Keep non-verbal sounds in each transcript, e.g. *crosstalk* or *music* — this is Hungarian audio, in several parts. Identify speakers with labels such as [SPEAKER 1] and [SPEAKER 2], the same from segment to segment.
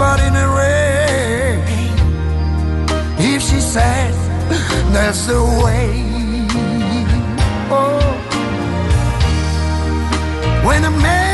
[SPEAKER 1] out in the rain. If she says that's the way. Oh, when a man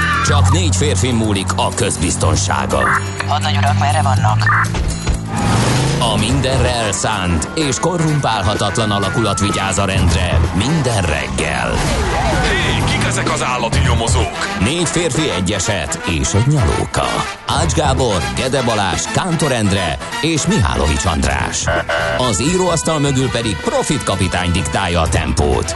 [SPEAKER 2] Csak négy férfi múlik a közbiztonsága.
[SPEAKER 3] Hadnagy urak, merre vannak?
[SPEAKER 2] A mindenre elszánt és korrumpálhatatlan alakulat vigyáz a rendre minden reggel.
[SPEAKER 4] Hé, kik ezek az állati nyomozók?
[SPEAKER 2] Négy férfi egyeset és egy nyalóka. Ács Gábor, Gede Balázs, Kántor Endre és Mihálovics András. Az íróasztal mögül pedig Profit kapitány diktálja a tempót.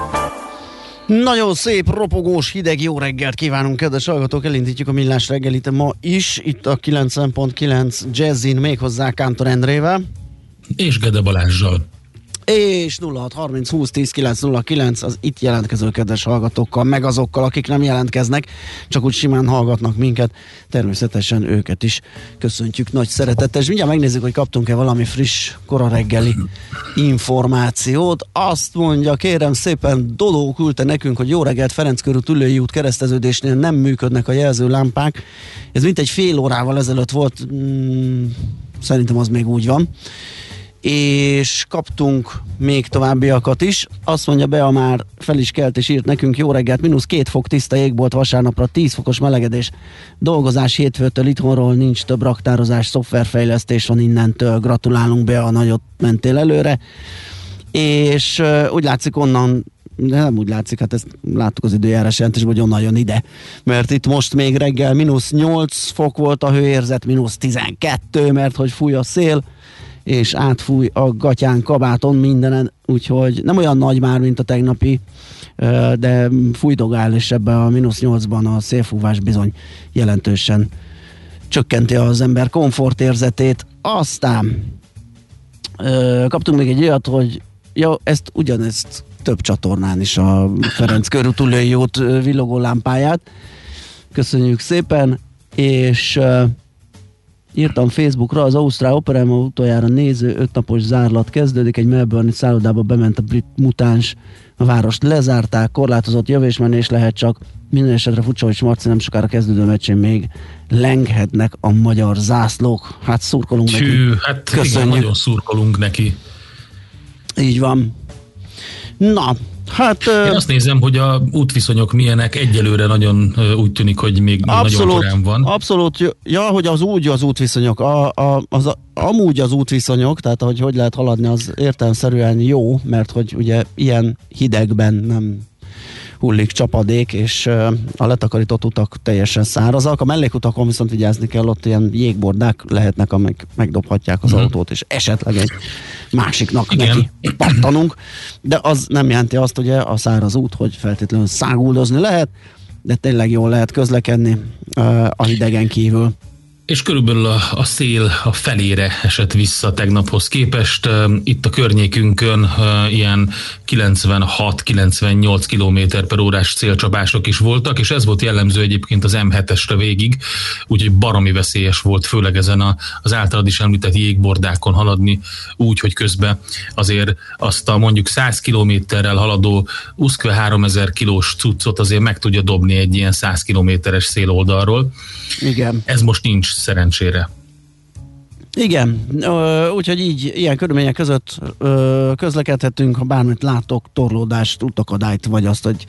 [SPEAKER 5] Nagyon szép, ropogós, hideg jó reggelt kívánunk, kedves hallgatók! Elindítjuk a millás reggelit ma is, itt a 90.9 Jazzin, méghozzá Kántor Endrével.
[SPEAKER 6] És Gede Balázsjal.
[SPEAKER 5] És 0630 20 10 909 az itt jelentkező kedves hallgatókkal, meg azokkal, akik nem jelentkeznek, csak úgy simán hallgatnak minket. Természetesen őket is köszöntjük nagy szeretettel. És mindjárt megnézzük, hogy kaptunk-e valami friss, kora reggeli információt. Azt mondja, kérem szépen, Doló küldte nekünk, hogy jó reggelt, Ferenc körút ülői út kereszteződésnél nem működnek a jelzőlámpák. Ez mint egy fél órával ezelőtt volt, mm, szerintem az még úgy van és kaptunk még továbbiakat is. Azt mondja be, a már fel is kelt és írt nekünk jó reggelt, mínusz két fok tiszta égbolt vasárnapra, 10 fokos melegedés, dolgozás hétfőtől itthonról nincs több raktározás, szoftverfejlesztés van innentől, gratulálunk be, a nagyot mentél előre, és uh, úgy látszik onnan de nem úgy látszik, hát ezt láttuk az időjárás jelentésben, hogy onnan jön ide. Mert itt most még reggel mínusz 8 fok volt a hőérzet, mínusz 12, mert hogy fúj a szél, és átfúj a gatyán, kabáton, mindenen, úgyhogy nem olyan nagy már, mint a tegnapi, de fújdogál, és ebben a mínusz 8-ban a szélfúvás bizony jelentősen csökkenti az ember komfortérzetét. Aztán kaptunk még egy olyat, hogy ja, ezt ugyanezt több csatornán is a Ferenc körútulői út villogó lámpáját. Köszönjük szépen, és írtam Facebookra, az Ausztrál Operama utoljára néző ötnapos zárlat kezdődik, egy Melbourne szállodába bement a brit mutáns, a várost lezárták, korlátozott jövésmenés lehet csak, minden esetre Fucsovics Marci nem sokára kezdődő meccsén még lenghetnek a magyar zászlók. Hát szurkolunk
[SPEAKER 6] Hű,
[SPEAKER 5] neki.
[SPEAKER 6] hát
[SPEAKER 5] Köszönjük.
[SPEAKER 6] igen, nagyon szurkolunk neki.
[SPEAKER 5] Így van. Na, hát...
[SPEAKER 6] Én azt nézem, hogy a útviszonyok milyenek, egyelőre nagyon úgy tűnik, hogy még még nagyon
[SPEAKER 5] Abszolút,
[SPEAKER 6] korán van.
[SPEAKER 5] abszolút, ja, hogy az úgy az útviszonyok, a, a, az a, amúgy az útviszonyok, tehát hogy hogy lehet haladni, az értelemszerűen jó, mert hogy ugye ilyen hidegben nem hullik csapadék, és a letakarított utak teljesen szárazak. A mellékutakon viszont vigyázni kell, ott ilyen jégbordák lehetnek, amik megdobhatják az
[SPEAKER 6] Mhm.
[SPEAKER 5] autót, és esetleg egy másiknak
[SPEAKER 6] Igen.
[SPEAKER 5] neki pattanunk, de az nem jelenti azt ugye a száraz út, hogy feltétlenül száguldozni lehet, de tényleg jól lehet közlekedni a hidegen kívül.
[SPEAKER 6] És körülbelül a, a szél a felére esett vissza tegnaphoz képest. Itt a környékünkön ilyen 96-98 km per órás célcsapások is voltak, és ez volt jellemző egyébként az M7-esre végig, úgyhogy baromi veszélyes volt, főleg ezen a, az általad is említett jégbordákon haladni, úgy, hogy közben azért azt a mondjuk 100 kilométerrel haladó Uszkve 3000 kilós cuccot azért meg tudja dobni egy ilyen 100 kilométeres széloldalról.
[SPEAKER 5] Igen.
[SPEAKER 6] Ez most nincs szerencsére.
[SPEAKER 5] Igen, úgyhogy így, ilyen körülmények között ö, közlekedhetünk, ha bármit látok, torlódást, utakadályt, vagy azt, hogy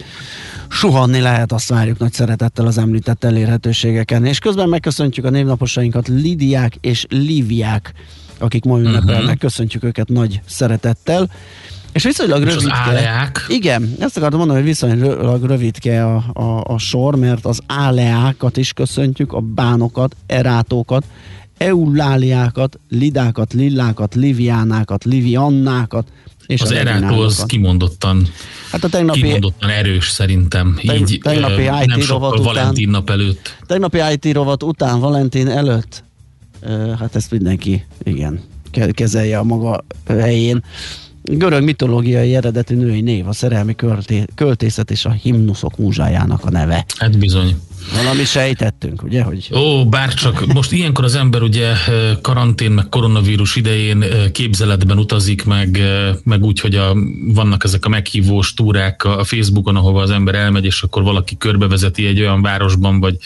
[SPEAKER 5] suhanni lehet, azt várjuk nagy szeretettel az említett elérhetőségeken. És közben megköszöntjük a névnaposainkat, Lidiák és Liviák, akik ma ünnepelnek, uh-huh. köszöntjük őket nagy szeretettel. És viszonylag
[SPEAKER 6] És az
[SPEAKER 5] rövidke.
[SPEAKER 6] áleák?
[SPEAKER 5] Igen, ezt akartam mondani, hogy viszonylag rövidke a, a, a sor, mert az áleákat is köszöntjük, a bánokat, erátókat, euláliákat, lidákat, lillákat, liviánákat, liviannákat, és
[SPEAKER 6] Az erátó az kimondottan,
[SPEAKER 5] Hát a tegnapi,
[SPEAKER 6] kimondottan erős szerintem.
[SPEAKER 5] Teg-
[SPEAKER 6] Így
[SPEAKER 5] tegnapi IT
[SPEAKER 6] nem sokkal
[SPEAKER 5] után-
[SPEAKER 6] Valentin nap előtt.
[SPEAKER 5] tegnapi IT rovat után, Valentin előtt, hát ezt mindenki, igen, ke- kezelje a maga helyén. Görög mitológiai eredetű női név, a szerelmi költé- költészet és a himnuszok múzsájának a neve.
[SPEAKER 6] Hát bizony.
[SPEAKER 5] Valami sejtettünk, ugye, hogy
[SPEAKER 6] Ó, bárcsak most ilyenkor az ember ugye karantén, meg koronavírus idején képzeletben utazik, meg, meg úgy, hogy a, vannak ezek a meghívós túrák a Facebookon, ahova az ember elmegy, és akkor valaki körbevezeti egy olyan városban, vagy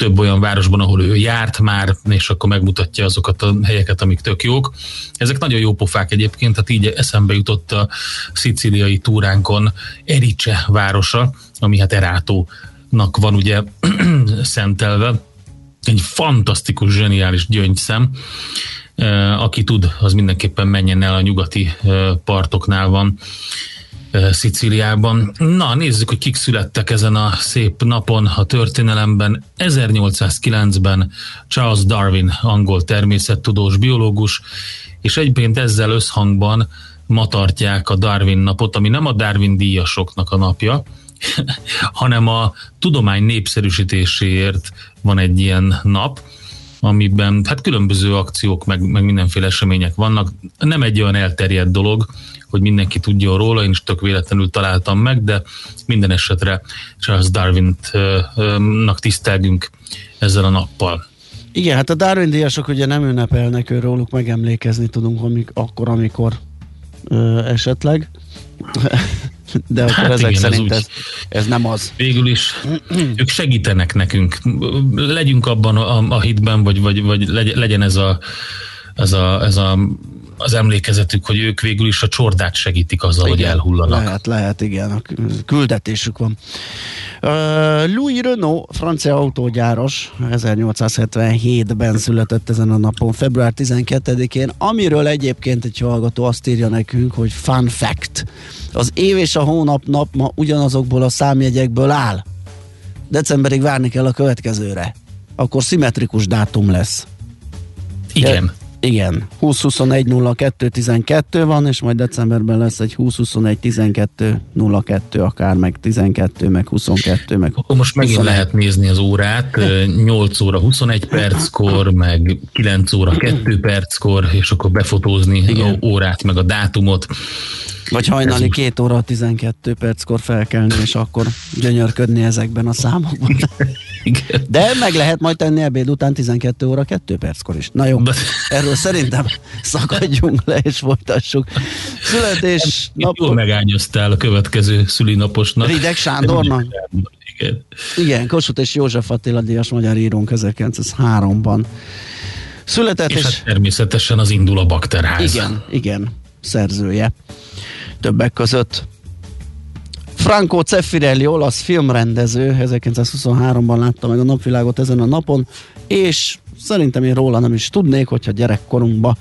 [SPEAKER 6] több olyan városban, ahol ő járt már, és akkor megmutatja azokat a helyeket, amik tök jók. Ezek nagyon jó pofák egyébként, tehát így eszembe jutott a szicíliai túránkon Erice városa, ami hát Erátónak van ugye *clears throat* szentelve. Egy fantasztikus, zseniális gyöngyszem. Aki tud, az mindenképpen menjen el a nyugati partoknál van. Szicíliában. Na, nézzük, hogy kik születtek ezen a szép napon a történelemben. 1809-ben Charles Darwin, angol természettudós biológus, és egyébként ezzel összhangban ma tartják a Darwin napot, ami nem a Darwin díjasoknak a napja, *laughs* hanem a tudomány népszerűsítéséért van egy ilyen nap, amiben hát különböző akciók, meg, meg mindenféle események vannak. Nem egy olyan elterjedt dolog, hogy mindenki tudja róla, én is tök véletlenül találtam meg, de minden esetre Charles Darwin-nak tisztelgünk ezzel a nappal.
[SPEAKER 5] Igen, hát a Darwin díjasok ugye nem ünnepelnek, ő róluk megemlékezni tudunk amik, akkor, amikor ö, esetleg. *laughs* De akkor
[SPEAKER 6] Hát
[SPEAKER 5] ezek
[SPEAKER 6] igen, ez
[SPEAKER 5] szerint
[SPEAKER 6] úgy.
[SPEAKER 5] ez, ez nem az.
[SPEAKER 6] Végül is *clears throat* ők segítenek nekünk. Legyünk abban a, a hitben, vagy, vagy, vagy legy- legyen ez a, ez a, ez a az emlékezetük, hogy ők végül is a csordát segítik azzal, hogy
[SPEAKER 5] Igen,
[SPEAKER 6] elhullanak.
[SPEAKER 5] Lehet, lehet, igen, a küldetésük van. Uh, Louis Renault, francia autógyáros, 1877-ben született ezen a napon, február 12-én, amiről egyébként egy hallgató azt írja nekünk, hogy fun fact. Az év és a hónap nap ma ugyanazokból a számjegyekből áll. Decemberig várni kell a következőre. Akkor szimmetrikus dátum lesz.
[SPEAKER 6] Igen.
[SPEAKER 5] Igen, 20-21-02-12 van, és majd decemberben lesz egy 20-21-12-02, akár meg 12, meg 22, meg
[SPEAKER 6] most megint
[SPEAKER 5] 21.
[SPEAKER 6] lehet nézni az órát, ö, 8 óra 21 perckor, meg 9 óra 2 perckor, és akkor befotózni
[SPEAKER 5] Igen.
[SPEAKER 6] órát, meg a dátumot.
[SPEAKER 5] Vagy hajnali 2 óra 12 perckor felkelni, és akkor gyönyörködni ezekben a számokban. *laughs*
[SPEAKER 6] Igen.
[SPEAKER 5] De meg lehet majd tenni ebéd után 12 óra 2 perckor is. Na jó, erről szerintem szakadjunk le és folytassuk. Születés
[SPEAKER 6] Itt jól megányoztál a következő szülinaposnak.
[SPEAKER 5] Rideg Sándornak?
[SPEAKER 6] Igen.
[SPEAKER 5] Igen, Kossuth és József Attila díjas magyar írónk 1903-ban született,
[SPEAKER 6] És
[SPEAKER 5] és,
[SPEAKER 6] hát természetesen az indul a bakterház.
[SPEAKER 5] igen, igen, szerzője többek között. Franco Zeffirelli, olasz filmrendező, 1923-ban látta meg a napvilágot ezen a napon, és szerintem én róla nem is tudnék, hogyha gyerekkorunkban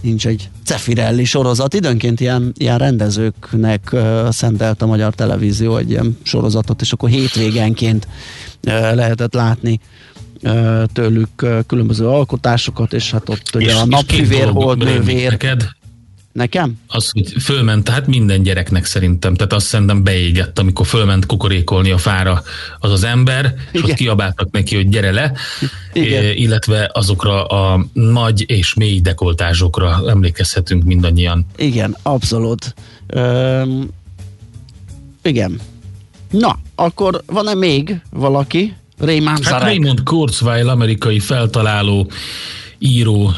[SPEAKER 5] nincs egy Zeffirelli sorozat. Időnként ilyen, ilyen rendezőknek uh, szentelt a magyar televízió egy ilyen sorozatot, és akkor hétvégenként uh, lehetett látni uh, tőlük uh, különböző alkotásokat, és hát ott ugye a napfivér,
[SPEAKER 6] dolog
[SPEAKER 5] hold,
[SPEAKER 6] rémlik
[SPEAKER 5] nővér.
[SPEAKER 6] Neked,
[SPEAKER 5] Nekem?
[SPEAKER 6] az, hogy fölment, tehát minden gyereknek szerintem, tehát azt szerintem beégett, amikor fölment kukorékolni a fára az az ember, és
[SPEAKER 5] Igen.
[SPEAKER 6] ott kiabáltak neki, hogy gyere le,
[SPEAKER 5] Igen.
[SPEAKER 6] illetve azokra a nagy és mély dekoltázsokra emlékezhetünk mindannyian.
[SPEAKER 5] Igen, abszolút. Öm, igen. Na, akkor van-e még valaki? Raymond
[SPEAKER 6] Hát
[SPEAKER 5] Zarek.
[SPEAKER 6] Raymond Kurzweil, amerikai feltaláló, író,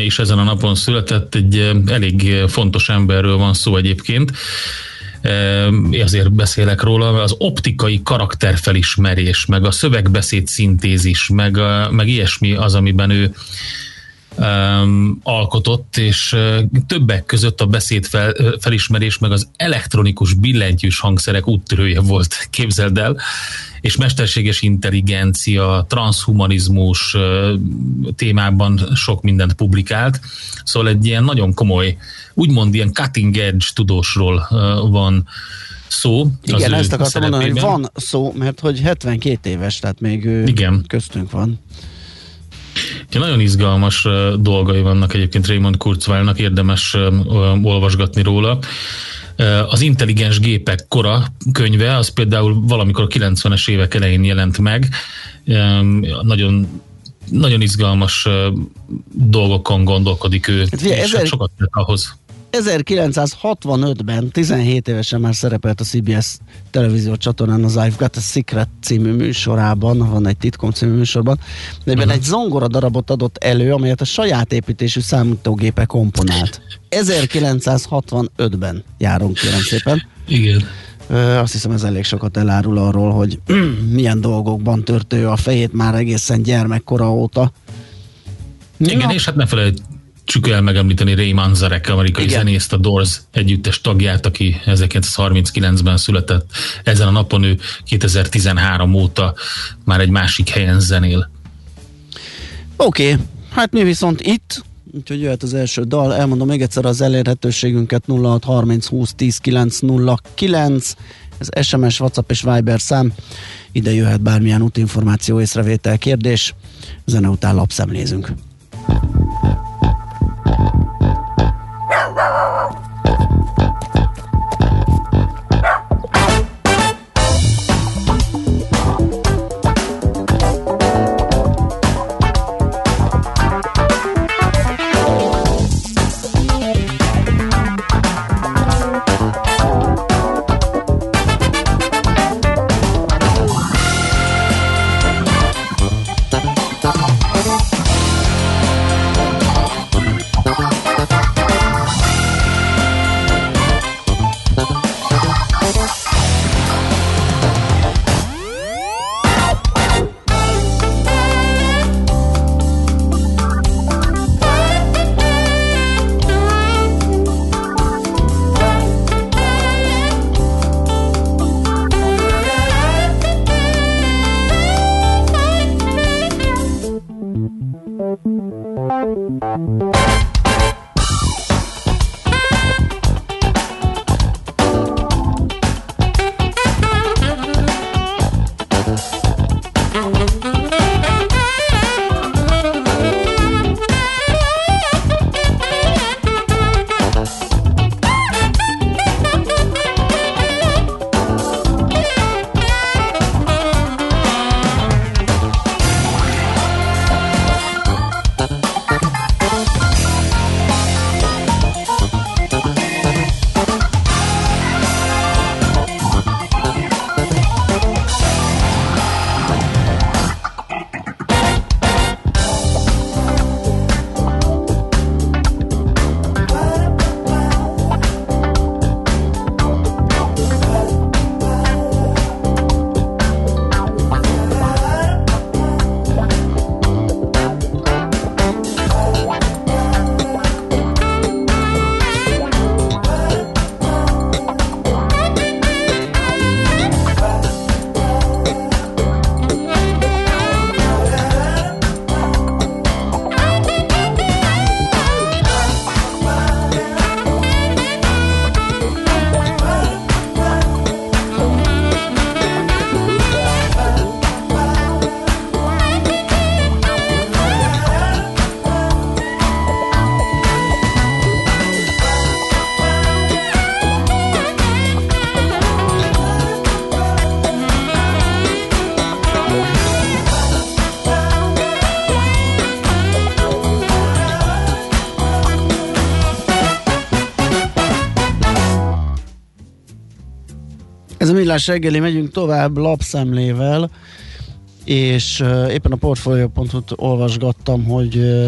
[SPEAKER 6] és ezen a napon született, egy eh, elég fontos emberről van szó egyébként. Ezért beszélek róla, az optikai karakterfelismerés, meg a szövegbeszéd szintézis, meg, a, meg ilyesmi az, amiben ő um, alkotott, és uh, többek között a beszéd fel, felismerés, meg az elektronikus billentyűs hangszerek úttörője volt, *laughs* képzeld el, és mesterséges intelligencia, transhumanizmus uh, témában sok mindent publikált, szóval egy ilyen nagyon komoly, úgymond ilyen cutting edge tudósról uh, van szó.
[SPEAKER 5] Igen, ezt akartam mondani, hogy
[SPEAKER 6] szerepében.
[SPEAKER 5] van szó, mert hogy 72 éves, tehát még ő
[SPEAKER 6] Igen.
[SPEAKER 5] köztünk van.
[SPEAKER 6] Ja, nagyon izgalmas dolgai vannak egyébként Raymond Kurzweilnak, érdemes olvasgatni róla. Az intelligens gépek kora könyve, az például valamikor a 90-es évek elején jelent meg. Nagyon nagyon izgalmas dolgokon gondolkodik ő,
[SPEAKER 5] Hát
[SPEAKER 6] és
[SPEAKER 5] ezer-
[SPEAKER 6] hát sokat tett ahhoz.
[SPEAKER 5] 1965-ben 17 évesen már szerepelt a CBS televízió csatornán az I've Got a Secret című műsorában, van egy titkom című műsorban, de ebben egy zongora darabot adott elő, amelyet a saját építésű számítógépe komponált. 1965-ben járunk, kérem szépen.
[SPEAKER 6] Igen.
[SPEAKER 5] Azt hiszem ez elég sokat elárul arról, hogy *clears throat* milyen dolgokban törte ő a fejét már egészen gyermekkora óta.
[SPEAKER 6] Igen,
[SPEAKER 5] Na,
[SPEAKER 6] és hát ne felejtsük el megemlíteni Ray Manzarek, amerikai
[SPEAKER 5] Igen.
[SPEAKER 6] zenészt, a Doors együttes tagját, aki 1939-ben született. Ezen a napon ő 2013 óta már egy másik helyen zenél.
[SPEAKER 5] Oké, okay. hát mi viszont itt, úgyhogy jöhet az első dal, elmondom még egyszer az elérhetőségünket 0630 20 10 909, ez SMS, WhatsApp és Viber szám, ide jöhet bármilyen útinformáció, észrevétel, kérdés, zene után lapszemlézünk. Millás reggeli, megyünk tovább lapszemlével, és uh, éppen a portfolio.hu-t olvasgattam, hogy uh,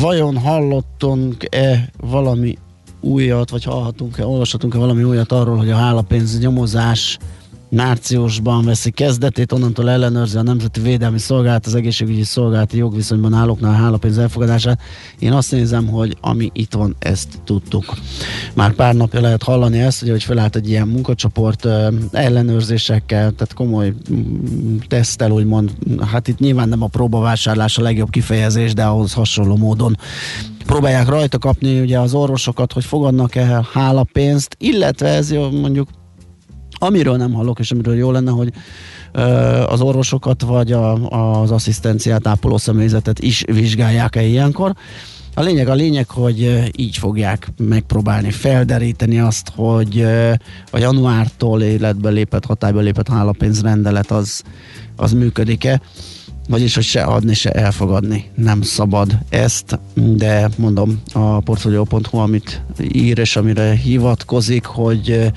[SPEAKER 5] vajon hallottunk-e valami újat, vagy hallhatunk-e, olvashatunk-e valami újat arról, hogy a hálapénz nyomozás márciusban veszi kezdetét, onnantól ellenőrzi a Nemzeti Védelmi Szolgálat, az egészségügyi szolgálati jogviszonyban állóknál a hálapénz elfogadását. Én azt nézem, hogy ami itt van, ezt tudtuk. Már pár napja lehet hallani ezt, hogy felállt egy ilyen munkacsoport ellenőrzésekkel, tehát komoly mm, tesztel, úgymond, hát itt nyilván nem a próbavásárlás a legjobb kifejezés, de ahhoz hasonló módon próbálják rajta kapni ugye az orvosokat, hogy fogadnak-e hálapénzt, illetve ez jó, mondjuk Amiről nem hallok, és amiről jó lenne, hogy az orvosokat vagy a, az asszisztenciát, ápoló személyzetet is vizsgálják-e ilyenkor. A lényeg a lényeg, hogy így fogják megpróbálni felderíteni azt, hogy a januártól életbe lépett, hatályba lépett hálapénzrendelet az, az működik-e? Vagyis hogy se adni, se elfogadni nem szabad ezt, de mondom a portfolio.hu, amit ír és amire hivatkozik, hogy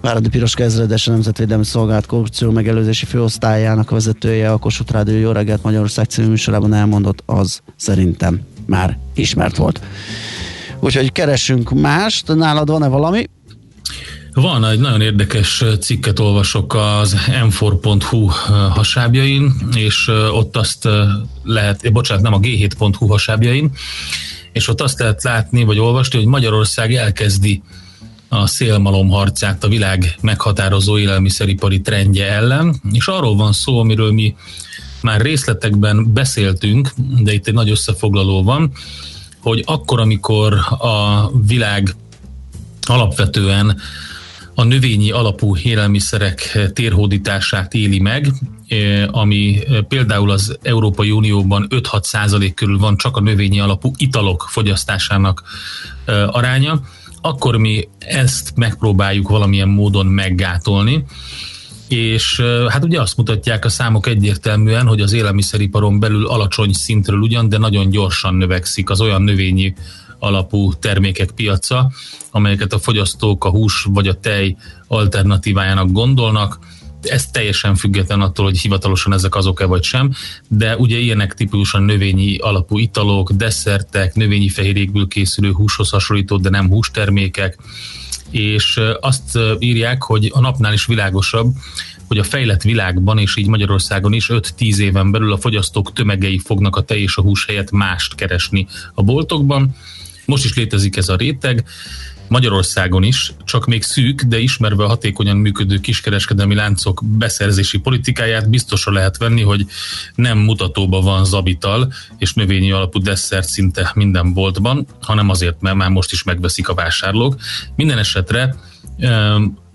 [SPEAKER 5] Váradi Piroska ezredes a Nemzetvédelmi Szolgálat korrupció megelőzési főosztályának vezetője a Kossuth Rádió Jó reggelt Magyarország című műsorában elmondott, az szerintem már ismert volt. Úgyhogy keresünk mást. Nálad van-e valami?
[SPEAKER 6] Van egy nagyon érdekes cikket olvasok az m4.hu hasábjain, és ott azt lehet, bocsánat, nem a g7.hu hasábjain, és ott azt lehet látni, vagy olvasni, hogy Magyarország elkezdi a szélmalom harcát a világ meghatározó élelmiszeripari trendje ellen, és arról van szó, amiről mi már részletekben beszéltünk, de itt egy nagy összefoglaló van, hogy akkor, amikor a világ alapvetően a növényi alapú élelmiszerek térhódítását éli meg, ami például az Európai Unióban 5-6 százalék körül van csak a növényi alapú italok fogyasztásának aránya, akkor mi ezt megpróbáljuk valamilyen módon meggátolni, és hát ugye azt mutatják a számok egyértelműen, hogy az élelmiszeriparon belül alacsony szintről ugyan, de nagyon gyorsan növekszik az olyan növényi alapú termékek piaca, amelyeket a fogyasztók a hús vagy a tej alternatívájának gondolnak. Ez teljesen független attól, hogy hivatalosan ezek azok-e vagy sem, de ugye ilyenek típusan növényi alapú italok, desszertek, növényi fehérjékből készülő húshoz hasonlító, de nem hústermékek, és azt írják, hogy a napnál is világosabb, hogy a fejlett világban, és így Magyarországon is 5-10 éven belül a fogyasztók tömegei fognak a tej és a hús helyett mást keresni a boltokban, most is létezik ez a réteg, Magyarországon is, csak még szűk, de ismerve a hatékonyan működő kiskereskedelmi láncok beszerzési politikáját biztosra lehet venni, hogy nem mutatóban van zabital és növényi alapú desszert szinte minden boltban, hanem azért, mert már most is megveszik a vásárlók. Minden esetre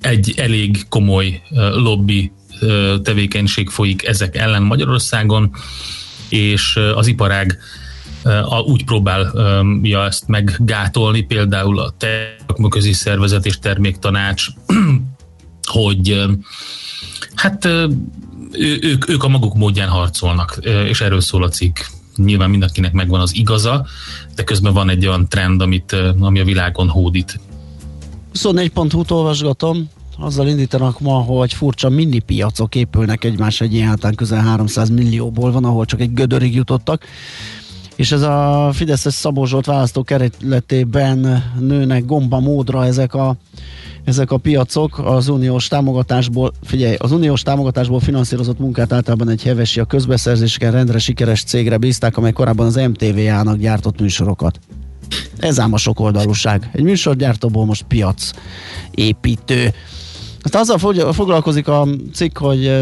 [SPEAKER 6] egy elég komoly lobby tevékenység folyik ezek ellen Magyarországon, és az iparág úgy próbálja ezt meggátolni, például a termékközi szervezet és terméktanács, *clears throat* hogy hát ők, ők a maguk módján harcolnak, és erről szól a cikk. Nyilván mindenkinek megvan az igaza, de közben van egy olyan trend, amit, ami a világon hódít.
[SPEAKER 5] 24.hu-t olvasgatom, azzal indítanak ma, hogy furcsa mini piacok épülnek egymás egy ilyen közel 300 millióból van, ahol csak egy gödörig jutottak és ez a Fideszes Szabó Zsolt választókerületében nőnek gomba módra ezek a ezek a piacok az uniós támogatásból, figyelj, az uniós támogatásból finanszírozott munkát általában egy hevesi a közbeszerzéseken rendre sikeres cégre bízták, amely korábban az MTV-ának gyártott műsorokat. Ez ám a sok oldalúság. Egy műsorgyártóból most piac építő. Hát azzal foglalkozik a cikk, hogy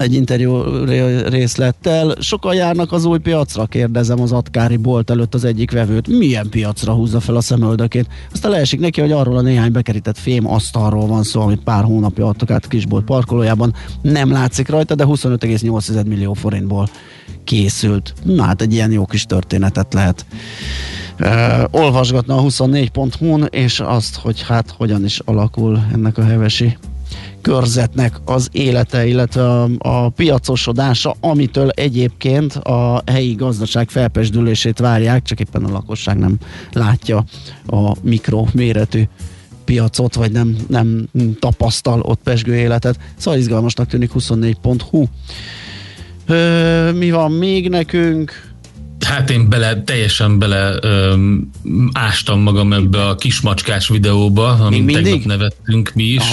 [SPEAKER 5] egy interjú részlettel. Sokan járnak az új piacra, kérdezem az atkári bolt előtt az egyik vevőt. Milyen piacra húzza fel a szemöldökét? Aztán leesik neki, hogy arról a néhány bekerített fém asztalról van szó, amit pár hónapja adtak át kisbolt parkolójában. Nem látszik rajta, de 25,8 millió forintból készült. Na hát egy ilyen jó kis történetet lehet uh, olvasgatna a 24.hu-n, és azt, hogy hát hogyan is alakul ennek a hevesi körzetnek az élete, illetve a, a piacosodása, amitől egyébként a helyi gazdaság felpesdülését várják, csak éppen a lakosság nem látja a mikroméretű piacot, vagy nem, nem tapasztal ott pesgő életet. Szóval izgalmasnak tűnik 24.hu. Ö, mi van még nekünk?
[SPEAKER 6] Hát én bele, teljesen bele öm, ástam magam ebbe a kismacskás videóba, amit tegnap nevettünk mi is.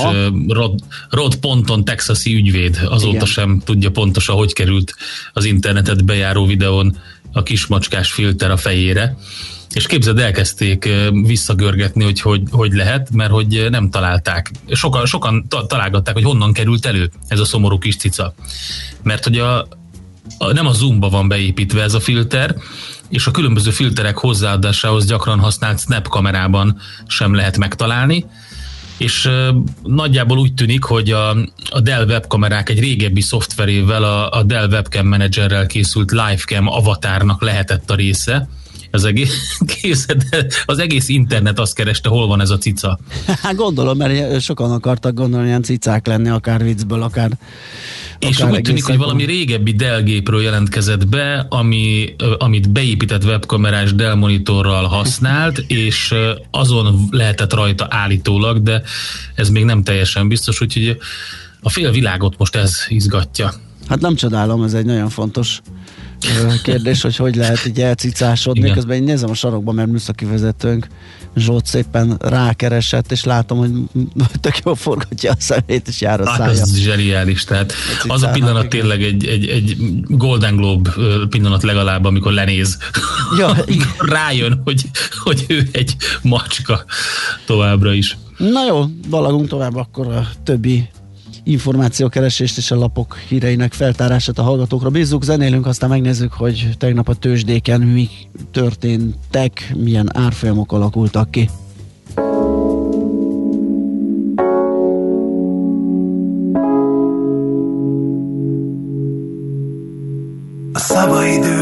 [SPEAKER 6] Rod, Rod Ponton, texasi ügyvéd, azóta Igen. sem tudja pontosan, hogy került az internetet bejáró videón a kismacskás filter a fejére. És képzeld, elkezdték visszagörgetni, hogy, hogy hogy lehet, mert hogy nem találták. Sokan, sokan találgatták, hogy honnan került elő ez a szomorú kis cica. Mert hogy a, nem a zoomba van beépítve ez a filter, és a különböző filterek hozzáadásához gyakran használt snap kamerában sem lehet megtalálni, és nagyjából úgy tűnik, hogy a, a Dell webkamerák egy régebbi szoftverével, a, a Dell Webcam Managerrel készült Livecam avatárnak lehetett a része, az egész, *laughs* az egész internet azt kereste, hol van ez a cica. *laughs*
[SPEAKER 5] Hát gondolom, mert sokan akartak gondolni ilyen cicák lenni, akár viccből, akár
[SPEAKER 6] és úgy tűnik, hogy valami régebbi Dell gépről jelentkezett be, ami, amit beépített webkamerás Dell monitorral használt, és azon lehetett rajta állítólag, de ez még nem teljesen biztos, úgyhogy a fél világot most ez izgatja.
[SPEAKER 5] Hát nem csodálom, ez egy nagyon fontos kérdés, hogy hogy lehet így elcicásodni. Igen. Közben én nézem a sarokban, mert műszaki vezetőnk Zsolt szépen rákeresett, és látom, hogy tök jól forgatja a szemét, és jár a
[SPEAKER 6] hát szája. ez zseniális, tehát a az a pillanat igen. tényleg egy, egy, egy Golden Globe pillanat legalább, amikor lenéz, ja, *laughs* amikor rájön, hogy, hogy ő egy macska továbbra is.
[SPEAKER 5] Na jó, balagunk tovább akkor a többi információkeresést és a lapok híreinek feltárását a hallgatókra bízzuk. Zenélünk, aztán megnézzük, hogy tegnap a tőzsdéken mi történtek, milyen árfolyamok alakultak ki.
[SPEAKER 1] A a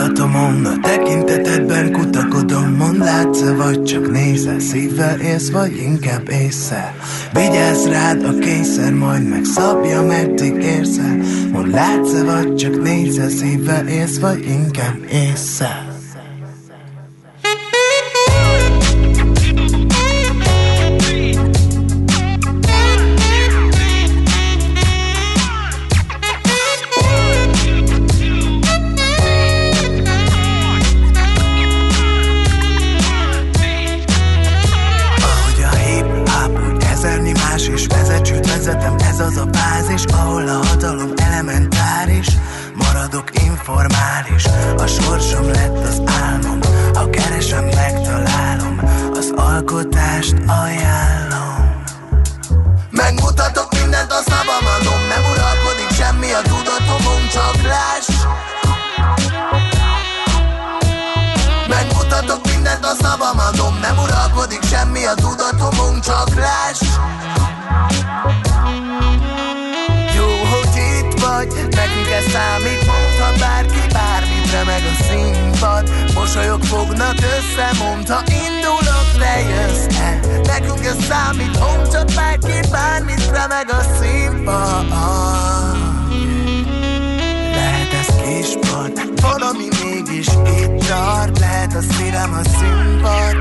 [SPEAKER 1] tudatomon, a tekintetedben kutakodom, mond látsz vagy csak nézel, szívvel élsz, vagy inkább észre. Vigyázz rád a kényszer, majd megszabja, meddig érzel, mond látsz vagy csak nézel, szívvel élsz, vagy inkább észre. elementáris. Maradok informális. A sorsom lett az álmom. Ha keresem, megtalálom. Az alkotást ajánlom. Megmutatok mindent, a szabamadom Nem uralkodik semmi a tudatomon Csak láss Megmutatok mindent, a szabamadom Nem uralkodik semmi a tudatomon Csak láss vagy Nekünk ez számít, mondhat bárki Bármit meg a színpad Mosolyok fognak össze, mondta indulok, te jössz -e. Nekünk ez számít, mondhat bárki Bármit meg a színpad. Lehet ez kispart Valami mégis itt tart. Lehet a szívem a színpad.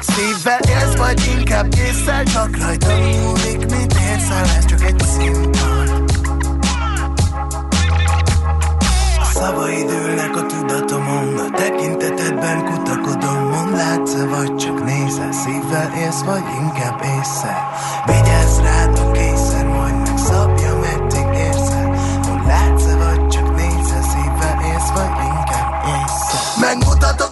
[SPEAKER 1] Szívvel élsz, vagy inkább észre Csak rajta múlik leszállás csak egy színpad Szavaid ülnek a tudatomon, a tekintetedben kutakodom. Mond látsz vagy csak nézel, szívvel élsz, vagy inkább észre? Vigyázz rád a készen, majd meg szabja, meddig érsz el Mond látsz vagy csak nézel, szívvel élsz, vagy inkább észre?
[SPEAKER 7] Megmutatom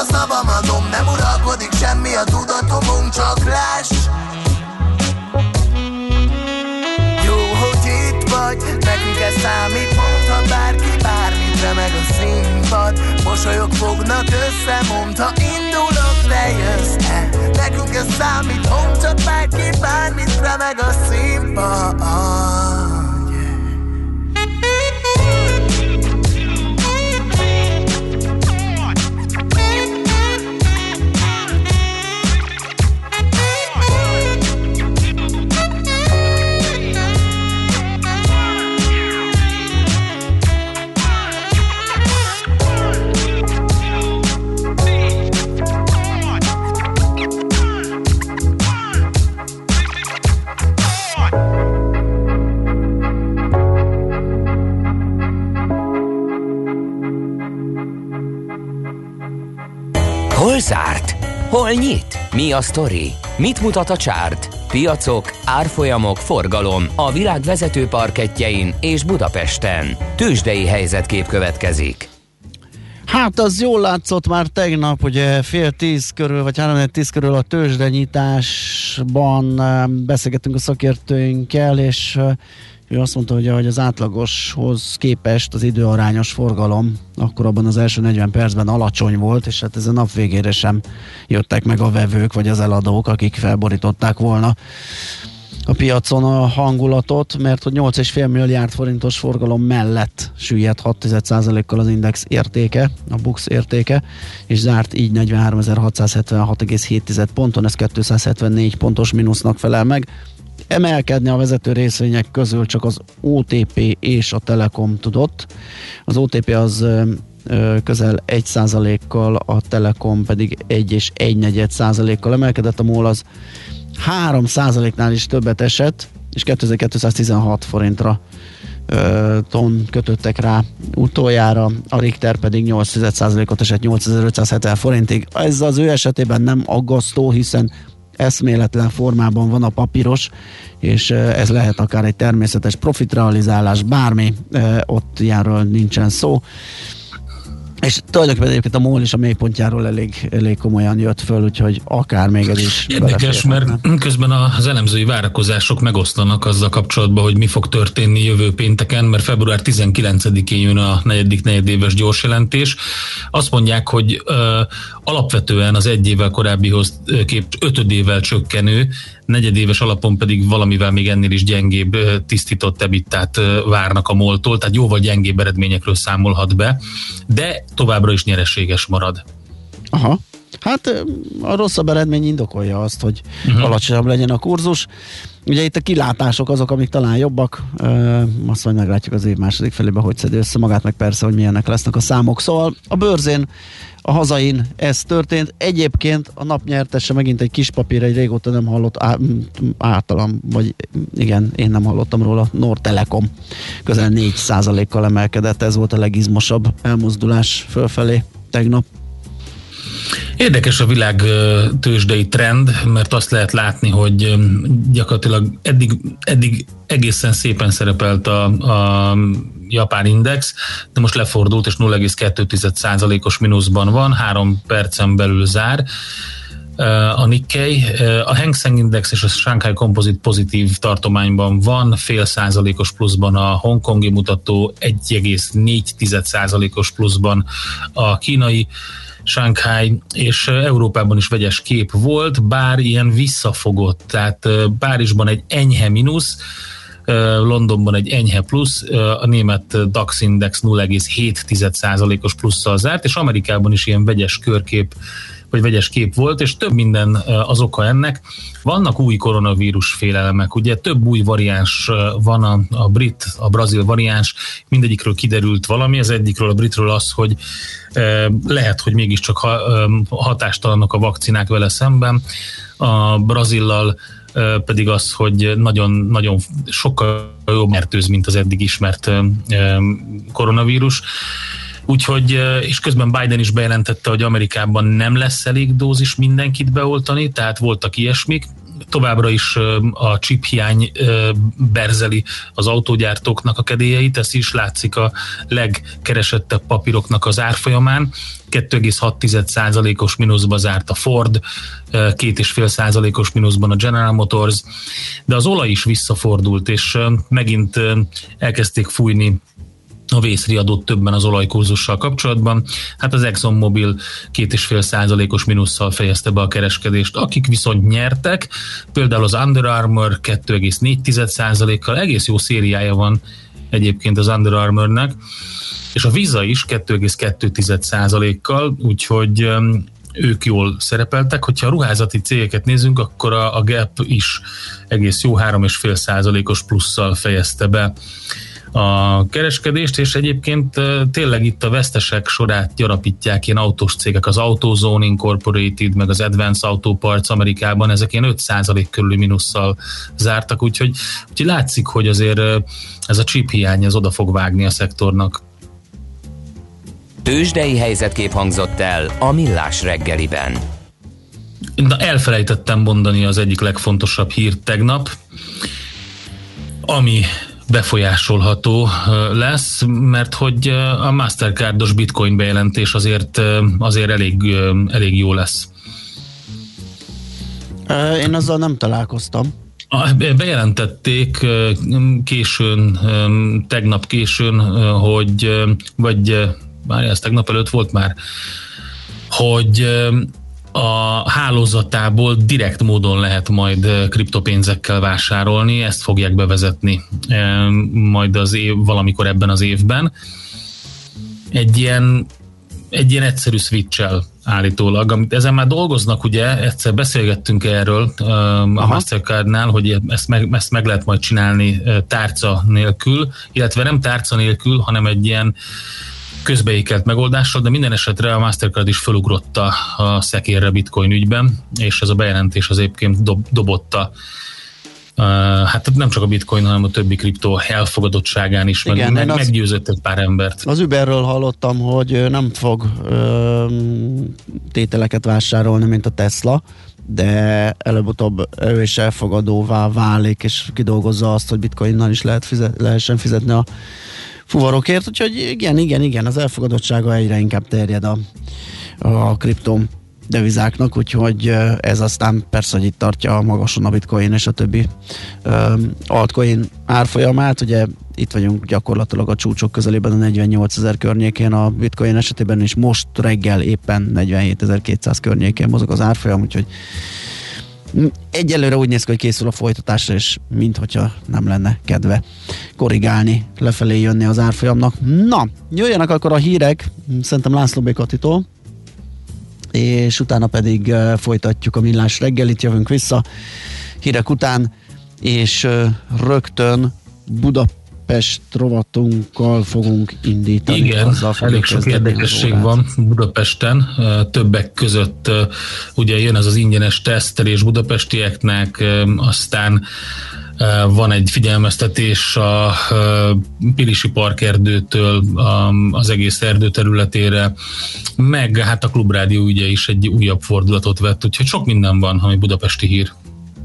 [SPEAKER 1] a szavam adom Nem uralkodik semmi a tudatomon, csak láss Jó, hogy itt vagy, nekünk ez számít Mondhat bárki bármit, remeg a színpad. Mosolyok fognak össze, mondta indulok, te jössz -e. Nekünk ez számít, mondd bárki bármit, remeg a színpad.
[SPEAKER 7] Zárt? Hol nyit? Mi a sztori? Mit mutat a csárt? Piacok, árfolyamok, forgalom a világ vezető parketjein és Budapesten. Tősdei helyzetkép következik.
[SPEAKER 5] Hát az jól látszott már tegnap, ugye fél tíz körül, vagy három tíz körül a tőzsdenyításban beszélgettünk a szakértőinkkel, és ő azt mondta, hogy az átlagoshoz képest az időarányos forgalom akkor abban az első 40 percben alacsony volt, és hát ez a nap végére sem jöttek meg a vevők vagy az eladók, akik felborították volna a piacon a hangulatot, mert hogy 8,5 milliárd forintos forgalom mellett süllyedt 6,1%-kal az index értéke, a Bux értéke, és zárt így 43.676,7 ponton, ez 274 pontos mínusznak felel meg. Emelkedni a vezető részvények közül csak az OTP és a Telekom tudott. Az OTP az közel 1%-kal, a Telekom pedig 1 és 1 százalékkal emelkedett, a MOL az 3%-nál is többet esett, és 2216 forintra ton kötöttek rá utoljára, a Richter pedig 8%-ot esett 8570 forintig. Ez az ő esetében nem aggasztó, hiszen eszméletlen formában van a papíros, és ez lehet akár egy természetes profitrealizálás, bármi, ott ilyenről nincsen szó. És tulajdonképpen egyébként a MOL is a mélypontjáról elég, elég komolyan jött föl, úgyhogy akár még ez is
[SPEAKER 6] Érdekes, mert *clears throat* közben az elemzői várakozások megosztanak azzal kapcsolatban, hogy mi fog történni jövő pénteken, mert február 19-én jön a negyedik negyedéves gyorsjelentés. Azt mondják, hogy ö, alapvetően az egy évvel korábbihoz kép ötödével csökkenő, negyedéves alapon pedig valamivel még ennél is gyengébb tisztított ebittát várnak a moltól, tehát jóval gyengébb eredményekről számolhat be, de továbbra is nyereséges marad.
[SPEAKER 5] Aha. Hát a rosszabb eredmény indokolja azt, hogy uh-huh. alacsonyabb legyen a kurzus. Ugye itt a kilátások azok, amik talán jobbak, ö, azt majd meglátjuk az év második felébe, hogy szedi össze magát, meg persze, hogy milyenek lesznek a számok. Szóval a bőrzén, a hazain ez történt. Egyébként a nap nyertese megint egy kis papír, egy régóta nem hallott á, általam, vagy igen, én nem hallottam róla, Nord Telekom közel 4%-kal emelkedett, ez volt a legizmosabb elmozdulás fölfelé tegnap.
[SPEAKER 6] Érdekes a világ tőzsdei trend, mert azt lehet látni, hogy gyakorlatilag eddig, eddig egészen szépen szerepelt a, a japán index, de most lefordult, és 0,2%-os mínuszban van, három percen belül zár a Nikkei. A Hang Seng Index és a Shanghai Composite pozitív tartományban van, fél százalékos pluszban a hongkongi mutató, 1,4 százalékos pluszban a kínai Shanghai, és Európában is vegyes kép volt, bár ilyen visszafogott, tehát Párizsban egy enyhe mínusz, Londonban egy enyhe plusz, a német DAX Index 0,7%-os plusszal zárt, és Amerikában is ilyen vegyes körkép vagy vegyes kép volt, és több minden az oka ennek. Vannak új koronavírus félelemek, ugye több új variáns van, a, a brit, a brazil variáns, mindegyikről kiderült valami, az egyikről a britről az, hogy lehet, hogy mégiscsak hatástalanok a vakcinák vele szemben, a brazillal pedig az, hogy nagyon, nagyon sokkal jobb mertőz, mint az eddig ismert koronavírus. Úgyhogy, és közben Biden is bejelentette, hogy Amerikában nem lesz elég dózis mindenkit beoltani, tehát voltak ilyesmik, továbbra is a chip hiány berzeli az autógyártóknak a kedélyeit, ez is látszik a legkeresettebb papíroknak az árfolyamán. 2,6%-os mínuszba zárt a Ford, 2,5%-os mínuszban a General Motors, de az olaj is visszafordult, és megint elkezdték fújni a vészriadót többen az olajkurzussal kapcsolatban. Hát az ExxonMobil két és fél százalékos minusszal fejezte be a kereskedést. Akik viszont nyertek, például az Under Armour 2,4 százalékkal, egész jó szériája van egyébként az Under Armournek, és a Visa is 2,2 százalékkal, úgyhogy ők jól szerepeltek. Hogyha a ruházati cégeket nézzünk, akkor a, a Gap is egész jó 3,5 százalékos plusszal fejezte be a kereskedést, és egyébként tényleg itt a vesztesek sorát gyarapítják ilyen autós cégek, az AutoZone Incorporated, meg az Advance Auto Parts Amerikában, ezek ilyen 5% körüli minusszal zártak, úgyhogy, úgyhogy látszik, hogy azért ez a chip hiány az oda fog vágni a szektornak.
[SPEAKER 7] Tőzsdei helyzetkép hangzott el a Millás reggeliben.
[SPEAKER 6] Na, elfelejtettem mondani az egyik legfontosabb hírt tegnap, ami befolyásolható lesz, mert hogy a Mastercardos bitcoin bejelentés azért, azért elég, elég jó lesz.
[SPEAKER 5] Én azzal nem találkoztam.
[SPEAKER 6] Bejelentették későn, tegnap későn, hogy, vagy már ez tegnap előtt volt már, hogy a hálózatából direkt módon lehet majd kriptopénzekkel vásárolni, ezt fogják bevezetni majd az év, valamikor ebben az évben. Egy ilyen, egy ilyen egyszerű switch állítólag, amit ezen már dolgoznak, ugye, egyszer beszélgettünk erről a Aha. Mastercardnál, hogy ezt meg, ezt meg lehet majd csinálni tárca nélkül, illetve nem tárca nélkül, hanem egy ilyen közbeékelt megoldással, de minden esetre a Mastercard is felugrotta a szekérre bitcoin ügyben, és ez a bejelentés az egyébként dob, dobotta Uh, hát nem csak a bitcoin, hanem a többi kriptó elfogadottságán is, Igen, meg, meg meggyőzött egy pár embert.
[SPEAKER 5] Az Uberről hallottam, hogy nem fog ö, tételeket vásárolni, mint a Tesla, de előbb-utóbb ő is elfogadóvá válik, és kidolgozza azt, hogy bitcoinnal is lehet fizet, lehessen fizetni a fuvarokért, úgyhogy igen, igen, igen, az elfogadottsága egyre inkább terjed a, a kriptó devizáknak, úgyhogy ez aztán persze, hogy itt tartja a magason a bitcoin és a többi um, altcoin árfolyamát, ugye itt vagyunk gyakorlatilag a csúcsok közelében a 48 ezer környékén, a bitcoin esetében is most reggel éppen 47.200 környékén mozog az árfolyam, úgyhogy Egyelőre úgy néz ki, hogy készül a folytatásra, és mintha nem lenne kedve korrigálni, lefelé jönni az árfolyamnak. Na, jöjjenek akkor a hírek, szerintem László Békatitól, és utána pedig folytatjuk a millás reggelit, jövünk vissza hírek után, és rögtön Budapest Budapest rovatunkkal fogunk indítani.
[SPEAKER 6] Igen, elég sok érdekesség van Budapesten. Többek között ugye jön ez az ingyenes tesztelés budapestieknek, aztán van egy figyelmeztetés a Pilisi Parkerdőtől az egész erdő területére, meg hát a Klubrádió ügye is egy újabb fordulatot vett, úgyhogy sok minden van, ami budapesti hír.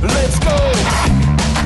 [SPEAKER 8] Let's go!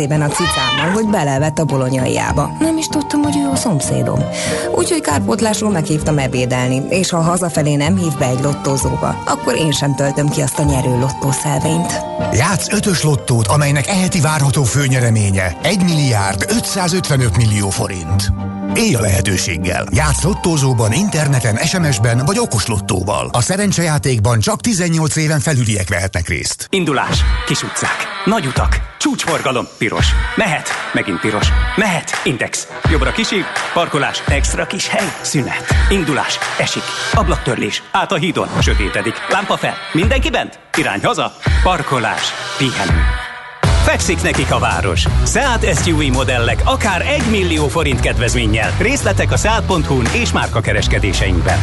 [SPEAKER 9] kezében a cicámmal, hogy belevett a bolonyaiába. Nem is tudtam, hogy ő a szomszédom. Úgyhogy kárpótlásról meghívtam ebédelni, és ha hazafelé nem hív be egy lottózóba, akkor én sem töltöm ki azt a nyerő lottószelvényt.
[SPEAKER 10] Játsz ötös lottót, amelynek eheti várható főnyereménye 1 milliárd 555 millió forint. Élj a lehetőséggel. Játsz lottózóban, interneten, SMS-ben vagy okos lottóval. A szerencsejátékban csak 18 éven felüliek vehetnek részt.
[SPEAKER 11] Indulás, kis utcák, nagy utak, csúcsforgalom, piros. Mehet, megint piros. Mehet, index. Jobbra kisív, parkolás, extra kis hely, szünet. Indulás, esik, ablaktörlés, át a hídon, sötétedik, lámpa fel, mindenki bent, irány haza, parkolás, pihenő. Fekszik nekik a város. Seat SUV modellek akár 1 millió forint kedvezménnyel. Részletek a seat.hu-n és márka kereskedéseinkben.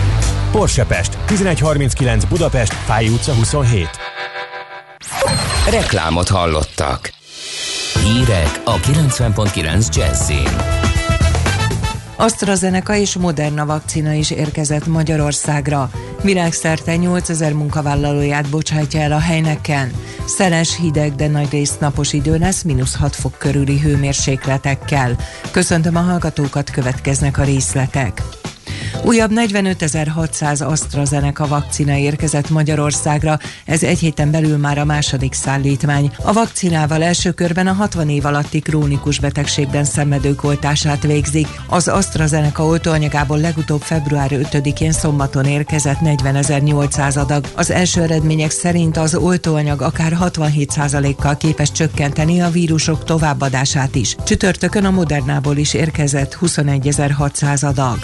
[SPEAKER 12] Porsche Pest, 1139 Budapest, Fáj utca 27.
[SPEAKER 7] Reklámot hallottak. Hírek a 90.9 Jazzin.
[SPEAKER 13] AstraZeneca és Moderna vakcina is érkezett Magyarországra. Világszerte 8000 munkavállalóját bocsátja el a helyneken. Szeles, hideg, de nagy rész napos idő lesz, mínusz 6 fok körüli hőmérsékletekkel. Köszöntöm a hallgatókat, következnek a részletek. Újabb 45.600 AstraZeneca vakcina érkezett Magyarországra, ez egy héten belül már a második szállítmány. A vakcinával első körben a 60 év alatti krónikus betegségben szenvedők oltását végzik. Az AstraZeneca oltóanyagából legutóbb február 5-én szombaton érkezett 40.800 adag. Az első eredmények szerint az oltóanyag akár 67%-kal képes csökkenteni a vírusok továbbadását is. Csütörtökön a Modernából is érkezett 21.600 adag.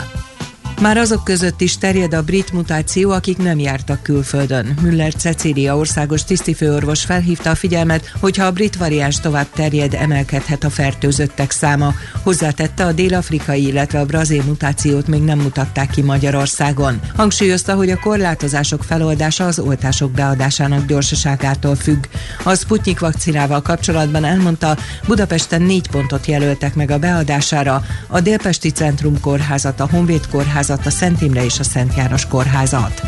[SPEAKER 13] Már azok között is terjed a brit mutáció, akik nem jártak külföldön. Müller Cecília országos tisztifőorvos felhívta a figyelmet, hogy ha a brit variáns tovább terjed, emelkedhet a fertőzöttek száma. Hozzátette a dél-afrikai, illetve a brazil mutációt még nem mutatták ki Magyarországon. Hangsúlyozta, hogy a korlátozások feloldása az oltások beadásának gyorsaságától függ. A Sputnik vakcinával kapcsolatban elmondta, Budapesten négy pontot jelöltek meg a beadására, a Délpesti Centrum Kórházat, a Honvéd Kórházat, kórházat, a Szent Imre és a Szent János kórházat.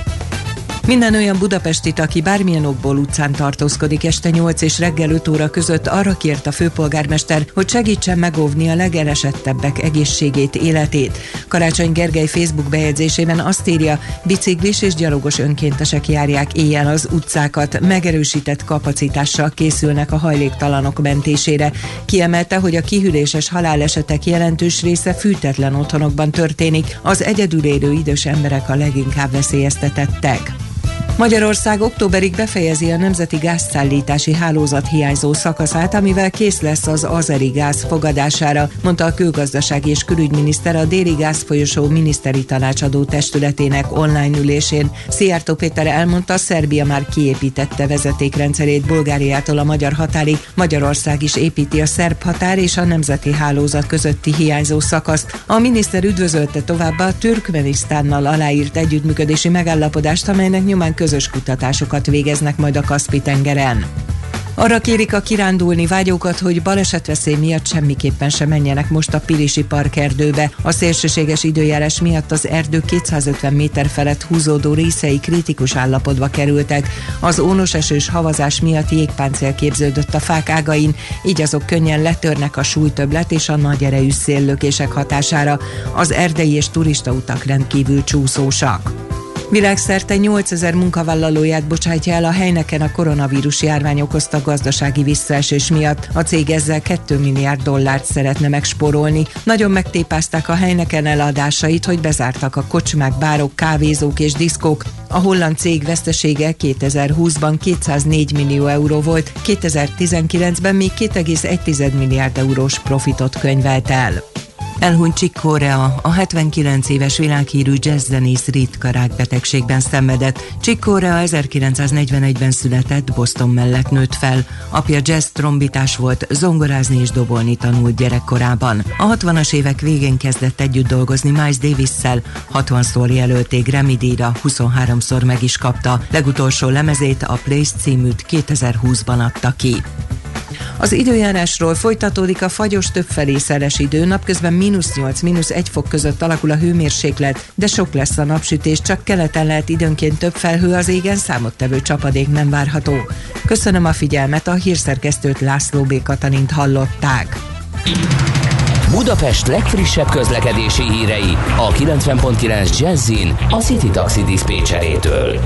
[SPEAKER 13] Minden olyan budapestit, aki bármilyen okból utcán tartózkodik este 8 és reggel 5 óra között arra kért a főpolgármester, hogy segítsen megóvni a legelesettebbek egészségét, életét. Karácsony Gergely Facebook bejegyzésében azt írja, biciklis és gyalogos önkéntesek járják éjjel az utcákat, megerősített kapacitással készülnek a hajléktalanok mentésére. Kiemelte, hogy a kihűléses halálesetek jelentős része fűtetlen otthonokban történik, az egyedül élő idős emberek a leginkább veszélyeztetettek. Magyarország októberig befejezi a nemzeti gázszállítási hálózat hiányzó szakaszát, amivel kész lesz az azeri gáz fogadására, mondta a külgazdasági és külügyminiszter a déli gázfolyosó miniszteri tanácsadó testületének online ülésén. Szijjártó Péter elmondta, Szerbia már kiépítette vezetékrendszerét Bulgáriától a magyar határig, Magyarország is építi a szerb határ és a nemzeti hálózat közötti hiányzó szakaszt. A miniszter üdvözölte továbbá a Türkmenisztánnal aláírt együttműködési megállapodást, amelynek nyomán közös kutatásokat végeznek majd a Kaspi-tengeren. Arra kérik a kirándulni vágyókat, hogy balesetveszély miatt semmiképpen sem menjenek most a Pilisi Park erdőbe. A szélsőséges időjárás miatt az erdő 250 méter felett húzódó részei kritikus állapotba kerültek. Az ónos esős havazás miatt jégpáncél képződött a fák ágain, így azok könnyen letörnek a súlytöblet és a nagy erejű széllökések hatására. Az erdei és turistautak rendkívül csúszósak. Világszerte 8000 munkavállalóját bocsátja el a helyneken a koronavírus járvány okozta gazdasági visszaesés miatt. A cég ezzel 2 milliárd dollárt szeretne megsporolni. Nagyon megtépázták a helyneken eladásait, hogy bezártak a kocsmák, bárok, kávézók és diszkók. A holland cég vesztesége 2020-ban 204 millió euró volt, 2019-ben még 2,1 milliárd eurós profitot könyvelt el. Elhunyt Chick Corea, a 79 éves világhírű jazzzenész ritka rákbetegségben szenvedett. Chick Corea 1941-ben született, Boston mellett nőtt fel. Apja jazz trombitás volt, zongorázni és dobolni tanult gyerekkorában. A 60-as évek végén kezdett együtt dolgozni Miles Davis-szel, 60-szor jelölték Grammy díjra, 23-szor meg is kapta. Legutolsó lemezét a Place címűt 2020-ban adta ki. Az időjárásról folytatódik a fagyos többfelé szeles idő, napközben mínusz 8, mínusz 1 fok között alakul a hőmérséklet, de sok lesz a napsütés, csak keleten lehet időnként több felhő az égen, számottevő csapadék nem várható. Köszönöm a figyelmet, a hírszerkesztőt László B. Katalint hallották.
[SPEAKER 7] Budapest legfrissebb közlekedési hírei a 90.9 Jazzin a City Taxi Dispécsejétől.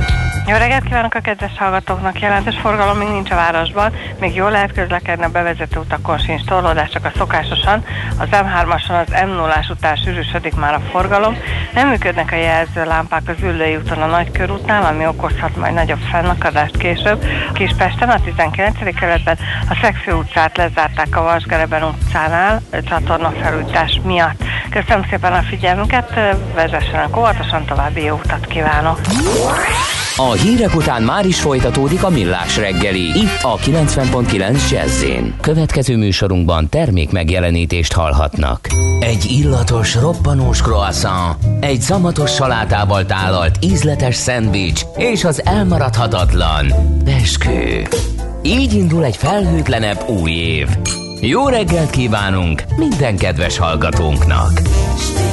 [SPEAKER 14] Jó reggelt kívánok a kedves hallgatóknak! Jelentős forgalom még nincs a városban, még jól lehet közlekedni a bevezető utakon sincs torlódás, csak a szokásosan. Az M3-ason az m 0 után sűrűsödik már a forgalom. Nem működnek a jelzőlámpák az Üllői úton a Nagykörútnál, ami okozhat majd nagyobb fennakadást később. Kispesten a 19. keletben a Szegfő utcát lezárták a Vasgereben utcánál csatornafelújítás miatt. Köszönöm szépen a figyelmüket, vezessenek óvatosan, további jó utat kívánok!
[SPEAKER 7] A hírek után már is folytatódik a millás reggeli, itt a 90.9 jazz Következő műsorunkban termék megjelenítést hallhatnak. Egy illatos, roppanós croissant, egy szamatos salátával tálalt ízletes szendvics és az elmaradhatatlan beskő. Így indul egy felhőtlenebb új év. Jó reggelt kívánunk minden kedves hallgatónknak! Stílus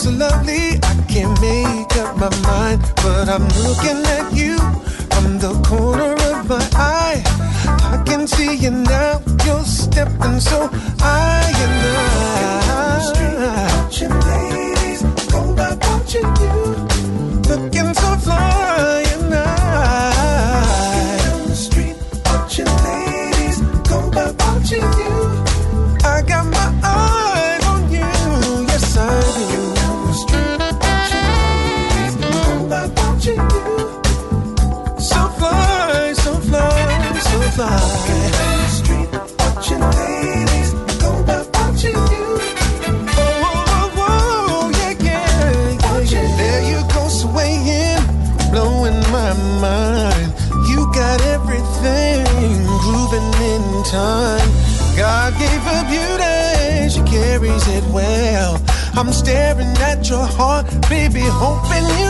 [SPEAKER 15] so lovely, I can't make up my mind. But I'm looking at you from the corner of my eye. I can see you now, you're stepping so high and I. Watching ladies go by watching you, I'm staring at your heart, baby, hoping you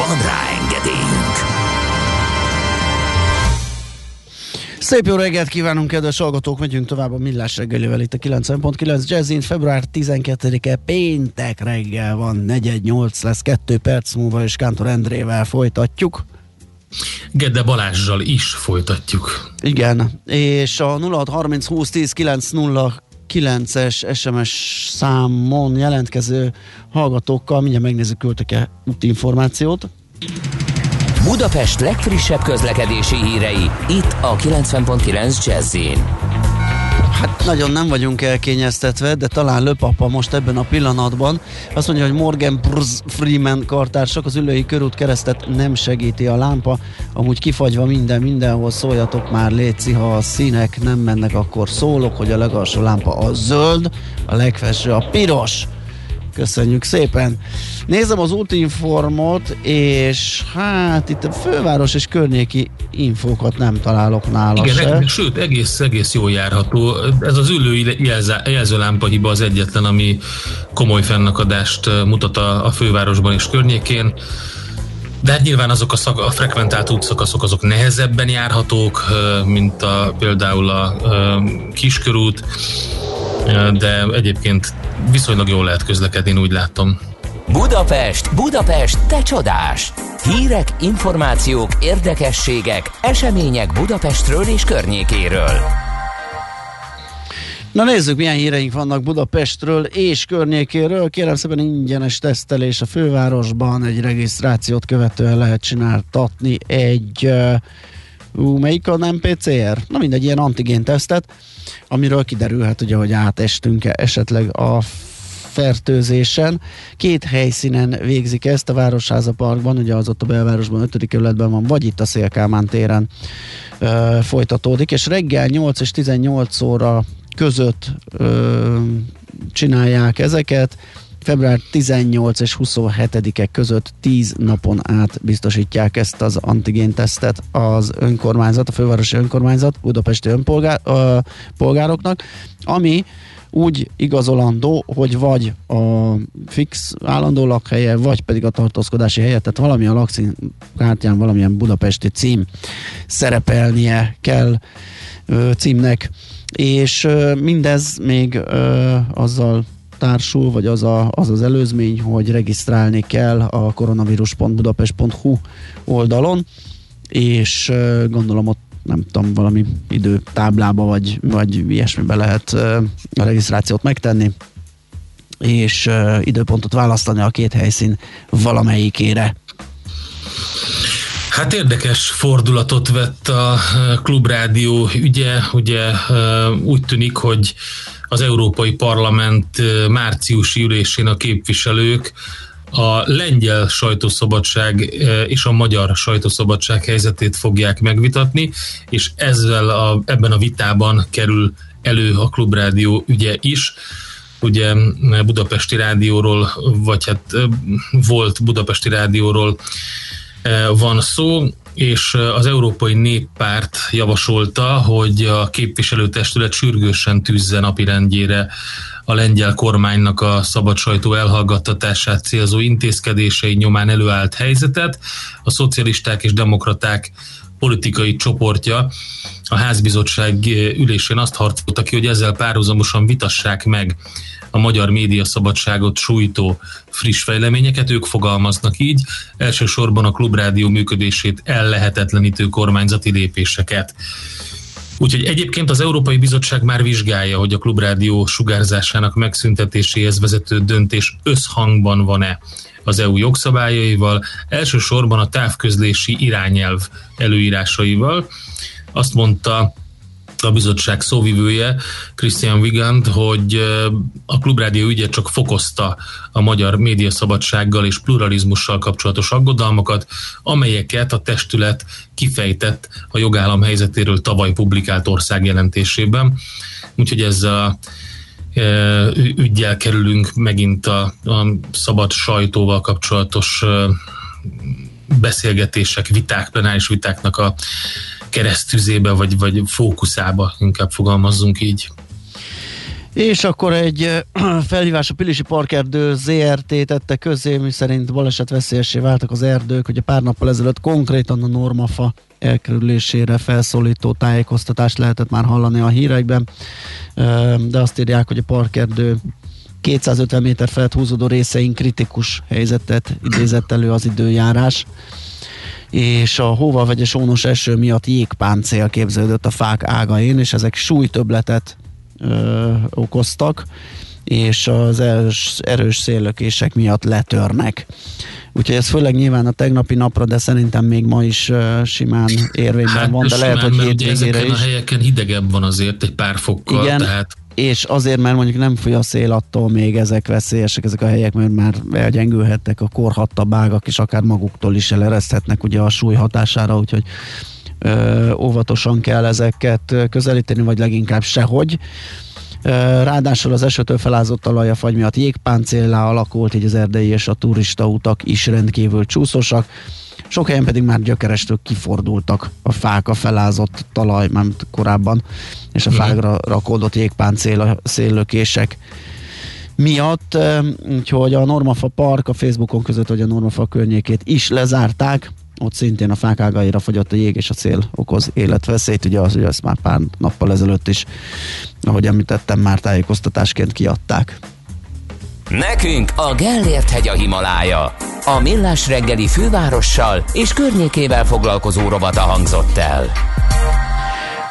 [SPEAKER 2] Van rá engedélyünk!
[SPEAKER 5] Szép jó reggelt kívánunk, kedves hallgatók! Megyünk tovább a Millás reggelivel itt a 90.9 Jazzin. Február 12-e péntek reggel van, 418 lesz, 2 perc múlva, és Kántor Endrével folytatjuk.
[SPEAKER 6] Gedde Balázsjal is folytatjuk.
[SPEAKER 5] Igen, és a 0630 20 10 909-es SMS számon jelentkező hallgatókkal mindjárt megnézzük, küldtek-e útinformációt.
[SPEAKER 16] Budapest legfrissebb közlekedési hírei, itt a 90.9 jazz
[SPEAKER 5] Hát nagyon nem vagyunk elkényeztetve, de talán Löpapa most ebben a pillanatban azt mondja, hogy Morgan Brz Freeman kartársak az ülői körút keresztet nem segíti a lámpa, amúgy kifagyva minden, mindenhol szóljatok már létszi, ha a színek nem mennek, akkor szólok, hogy a legalsó lámpa a zöld, a legfelső a piros. Köszönjük szépen! Nézem az útinformot, és hát itt a főváros és környéki infókat nem találok nála
[SPEAKER 6] Igen,
[SPEAKER 5] se.
[SPEAKER 6] eg- sőt, egész, egész jól járható. Ez az ülői jelzá- jelzőlámpa hiba az egyetlen, ami komoly fennakadást mutat a, a fővárosban és környékén. De hát nyilván azok a, szak, a frekventált útszakaszok azok nehezebben járhatók, mint a, például a kiskörút, de egyébként viszonylag jól lehet közlekedni, úgy látom.
[SPEAKER 16] Budapest, Budapest, te csodás! Hírek, információk, érdekességek, események Budapestről és környékéről.
[SPEAKER 5] Na nézzük, milyen híreink vannak Budapestről és környékéről. Kérem szépen ingyenes tesztelés a fővárosban, egy regisztrációt követően lehet csináltatni egy uh, melyik a nem PCR? Na mindegy, ilyen antigén tesztet, amiről kiderülhet ugye, hogy átestünk-e esetleg a fertőzésen. Két helyszínen végzik ezt, a Városháza Parkban, ugye az ott a belvárosban, 5. kerületben van, vagy itt a Szélkámán téren ö, folytatódik, és reggel 8 és 18 óra között ö, csinálják ezeket, február 18 és 27-e között 10 napon át biztosítják ezt az antigén tesztet az önkormányzat, a fővárosi önkormányzat budapesti önpolgároknak, ami úgy igazolandó, hogy vagy a fix állandó lakhelye, vagy pedig a tartózkodási helye, tehát valami a lakcímkártyán valamilyen budapesti cím szerepelnie kell ö, címnek, és mindez még azzal társul, vagy az, a, az az előzmény, hogy regisztrálni kell a koronavírus.budapest.hu oldalon, és gondolom ott nem tudom, valami időtáblába vagy, vagy ilyesmibe lehet a regisztrációt megtenni, és időpontot választani a két helyszín valamelyikére.
[SPEAKER 6] Hát érdekes fordulatot vett a klubrádió ügye, ugye úgy tűnik, hogy az Európai Parlament márciusi ülésén a képviselők a lengyel sajtószabadság és a magyar sajtószabadság helyzetét fogják megvitatni, és ezzel a, ebben a vitában kerül elő a Klubrádió ügye is. Ugye Budapesti Rádióról, vagy hát volt Budapesti Rádióról van szó, és az Európai Néppárt javasolta, hogy a képviselőtestület sürgősen tűzze napirendjére a lengyel kormánynak a szabad sajtó elhallgattatását célzó intézkedései nyomán előállt helyzetet. A szocialisták és demokraták politikai csoportja a házbizottság ülésén azt harcolta ki, hogy ezzel párhuzamosan vitassák meg a magyar média szabadságot sújtó friss fejleményeket, ők fogalmaznak így, elsősorban a klubrádió működését ellehetetlenítő kormányzati lépéseket. Úgyhogy egyébként az Európai Bizottság már vizsgálja, hogy a klubrádió sugárzásának megszüntetéséhez vezető döntés összhangban van-e az EU jogszabályaival, elsősorban a távközlési irányelv előírásaival. Azt mondta a bizottság szóvivője, Christian Wigand, hogy a Klubrádió ügye csak fokozta a magyar médiaszabadsággal és pluralizmussal kapcsolatos aggodalmakat, amelyeket a testület kifejtett a jogállam helyzetéről tavaly publikált országjelentésében. Úgyhogy ez a ügyjel kerülünk megint a, a szabad sajtóval kapcsolatos beszélgetések, viták, plenáris vitáknak a keresztüzébe, vagy, vagy fókuszába, inkább fogalmazzunk így.
[SPEAKER 5] És akkor egy *clears throat* felhívás a Pilisi Parkerdő ZRT tette közé, mi szerint baleset veszélyessé váltak az erdők, hogy a pár nappal ezelőtt konkrétan a normafa elkerülésére felszólító tájékoztatást lehetett már hallani a hírekben, de azt írják, hogy a parkerdő 250 méter felett húzódó részein kritikus helyzetet idézett elő az időjárás és a hóval vegyes ónos eső miatt jégpáncél képződött a fák ágain, és ezek súlytöbletet ö, okoztak, és az erős, erős széllökések miatt letörnek. Úgyhogy ez főleg nyilván a tegnapi napra, de szerintem még ma is uh, simán érvényben hát, van, de simán, lehet, hogy hétvégére is.
[SPEAKER 6] a helyeken hidegebb van azért egy pár fokkal,
[SPEAKER 5] Igen,
[SPEAKER 6] tehát
[SPEAKER 5] és azért, mert mondjuk nem foly a szél, attól még ezek veszélyesek, ezek a helyek, mert már elgyengülhettek a korhatta bágak, és akár maguktól is elereszthetnek ugye a súly hatására, úgyhogy ö, óvatosan kell ezeket közelíteni, vagy leginkább sehogy. Ráadásul az esőtől felázott a fagy miatt jégpáncéllá alakult, így az erdei és a turista utak is rendkívül csúszosak. Sok helyen pedig már gyökerestől kifordultak a fák, a felázott talaj, már korábban, és a fákra rakódott jégpáncél, széllökések miatt, úgyhogy a Normafa Park a Facebookon között, hogy a Normafa környékét is lezárták, ott szintén a fák ágaira fogyott a jég és a cél okoz életveszélyt, ugye az, hogy ezt már pár nappal ezelőtt is, ahogy említettem, már tájékoztatásként kiadták.
[SPEAKER 7] Nekünk a Gellért hegy a Himalája. A millás reggeli fővárossal és környékével foglalkozó robata hangzott el.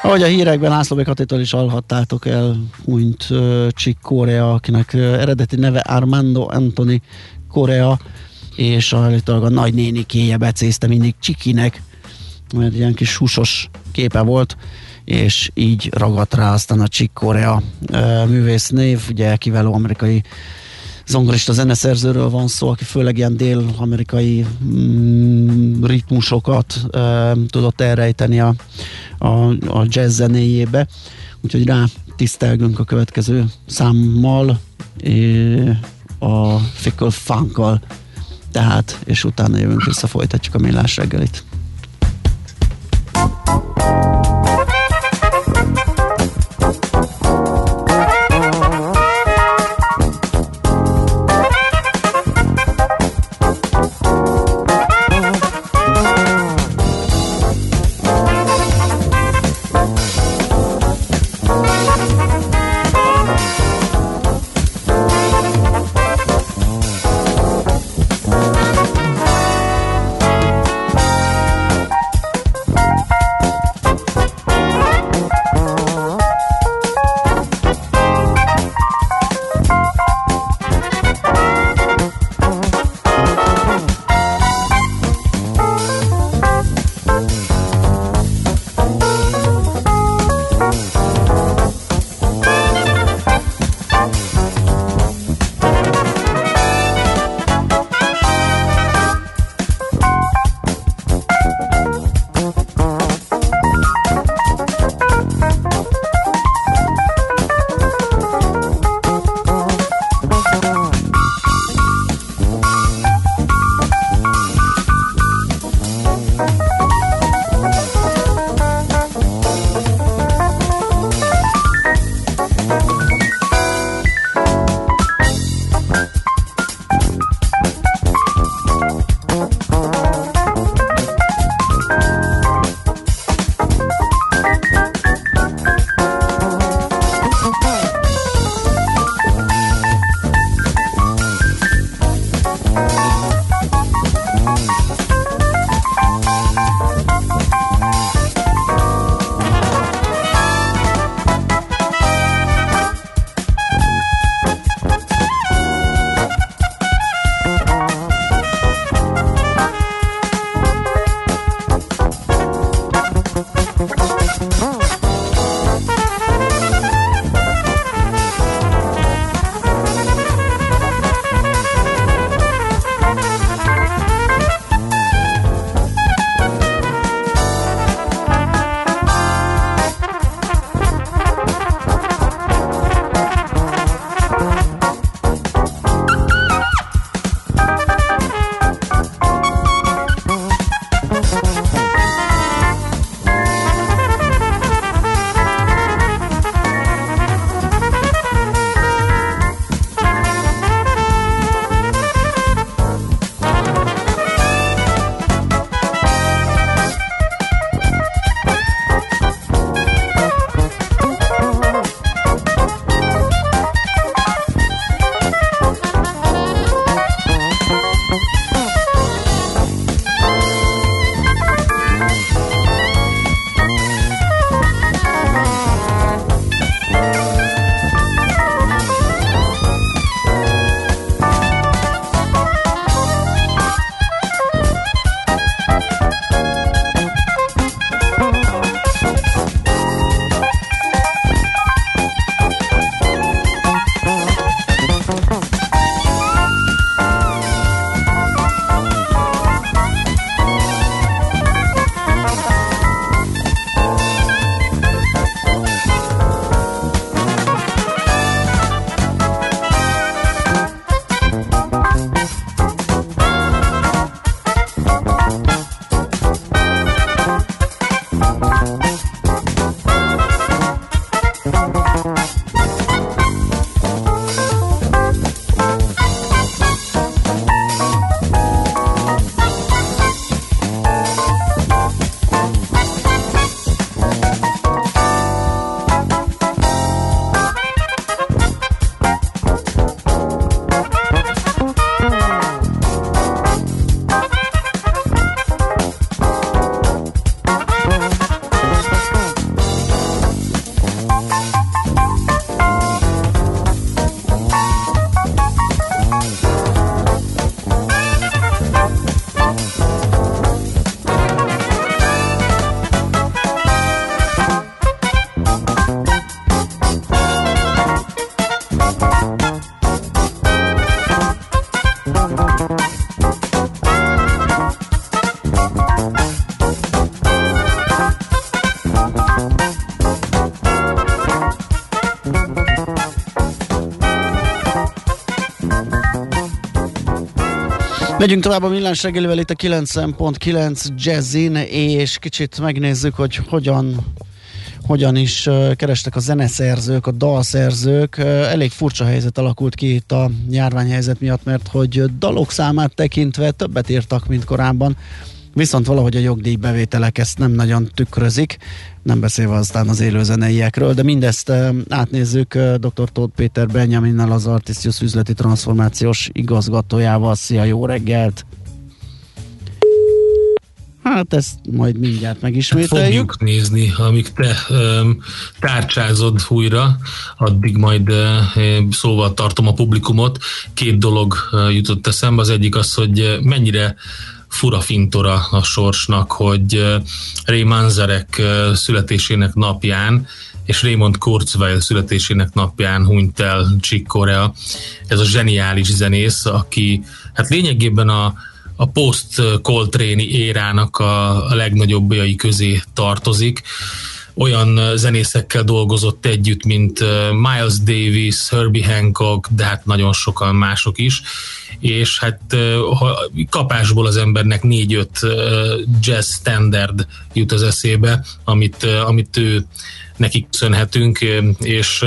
[SPEAKER 5] Ahogy a hírekben László Bekatétől is hallhattátok el, hunyt uh, Chick Korea, akinek uh, eredeti neve Armando Anthony Korea, és állítólag a nagynénikéje becézte mindig Csikinek, mert ilyen kis húsos képe volt, és így ragadt rá aztán a Chick Korea művész név, ugye kiváló amerikai zongorista zeneszerzőről van szó, aki főleg ilyen dél-amerikai mm, ritmusokat e, tudott elrejteni a, a, a jazz zenéjébe. Úgyhogy rá tisztelgünk a következő számmal, e, a Fickle Funkkal, tehát, és utána jövünk vissza, folytatjuk a millás reggelit. Megyünk tovább a millás reggelivel itt a 9.9 Jazzin, és kicsit megnézzük, hogy hogyan hogyan is kerestek a zeneszerzők, a dalszerzők. Elég furcsa helyzet alakult ki itt a járványhelyzet miatt, mert hogy dalok számát tekintve többet írtak, mint korábban. Viszont valahogy a jogdíjbevételek ezt nem nagyon tükrözik, nem beszélve aztán az élőzeneiekről, de mindezt átnézzük dr. Tóth Péter Benyaminnal, az Artisius üzleti transformációs igazgatójával. Szia, jó reggelt! Hát ezt majd mindjárt megismételjük.
[SPEAKER 6] Fogjuk nézni, amíg te um, tárcsázod újra, addig majd uh, szóval tartom a publikumot. Két dolog uh, jutott eszembe. Az egyik az, hogy mennyire fura fintora a sorsnak, hogy Ray Manzarek születésének napján és Raymond Kurzweil születésének napján hunyt el Chick Corea. Ez a zseniális zenész, aki hát lényegében a, a post Coltrane érának a, a legnagyobbjai közé tartozik olyan zenészekkel dolgozott együtt, mint Miles Davis, Herbie Hancock, de hát nagyon sokan mások is, és hát ha kapásból az embernek négy-öt jazz standard jut az eszébe, amit, amit ő nekik köszönhetünk, és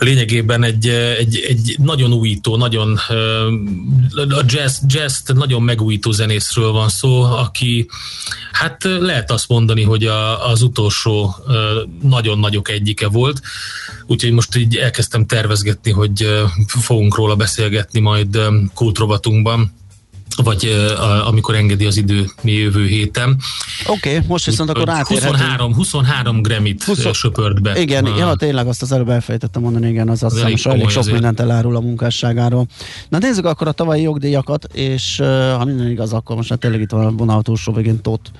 [SPEAKER 6] lényegében egy, egy, egy nagyon újító, nagyon a jazz, jazz nagyon megújító zenészről van szó, aki hát lehet azt mondani, hogy a, az utolsó nagyon nagyok egyike volt, úgyhogy most így elkezdtem tervezgetni, hogy fogunk róla beszélgetni majd kultrovatunkban vagy uh, amikor engedi az idő mi jövő héten.
[SPEAKER 5] Oké, okay, most viszont akkor átérhetünk.
[SPEAKER 6] 23, 23 Grammit 20, söpört be.
[SPEAKER 5] Igen, a... ja, tényleg azt az előbb elfejtettem mondani, igen, az azt hiszem, elég sok azért. mindent elárul a munkásságáról. Na nézzük akkor a tavalyi jogdíjakat, és uh, ha minden igaz, akkor most hát tényleg itt van a vonal túlsó végén Tóth,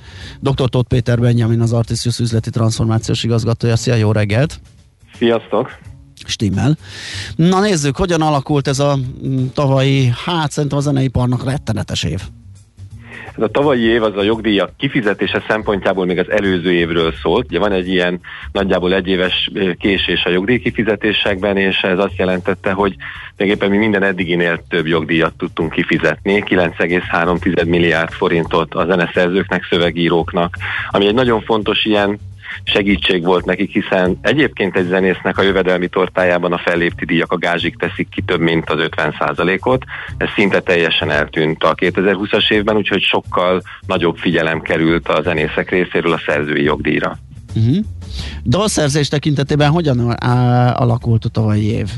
[SPEAKER 5] dr. Tóth Péter Benjamin, az Artisius üzleti transformációs igazgatója. Szia, jó reggelt!
[SPEAKER 17] Sziasztok!
[SPEAKER 5] Stimmel. Na nézzük, hogyan alakult ez a tavalyi, hát szerintem a zeneiparnak rettenetes év.
[SPEAKER 17] Ez a tavalyi év az a jogdíjak kifizetése szempontjából még az előző évről szólt. Ugye van egy ilyen nagyjából egyéves késés a jogdíj kifizetésekben, és ez azt jelentette, hogy tulajdonképpen mi minden eddiginél több jogdíjat tudtunk kifizetni, 9,3 milliárd forintot a zeneszerzőknek, szövegíróknak, ami egy nagyon fontos ilyen segítség volt nekik, hiszen egyébként egy zenésznek a jövedelmi tortájában a fellépti díjak a gázsik teszik ki több mint az 50%-ot. Ez szinte teljesen eltűnt a 2020-as évben, úgyhogy sokkal nagyobb figyelem került a zenészek részéről a szerzői jogdíjra.
[SPEAKER 5] Uh-huh. Dalszerzés tekintetében hogyan alakult a tavalyi év?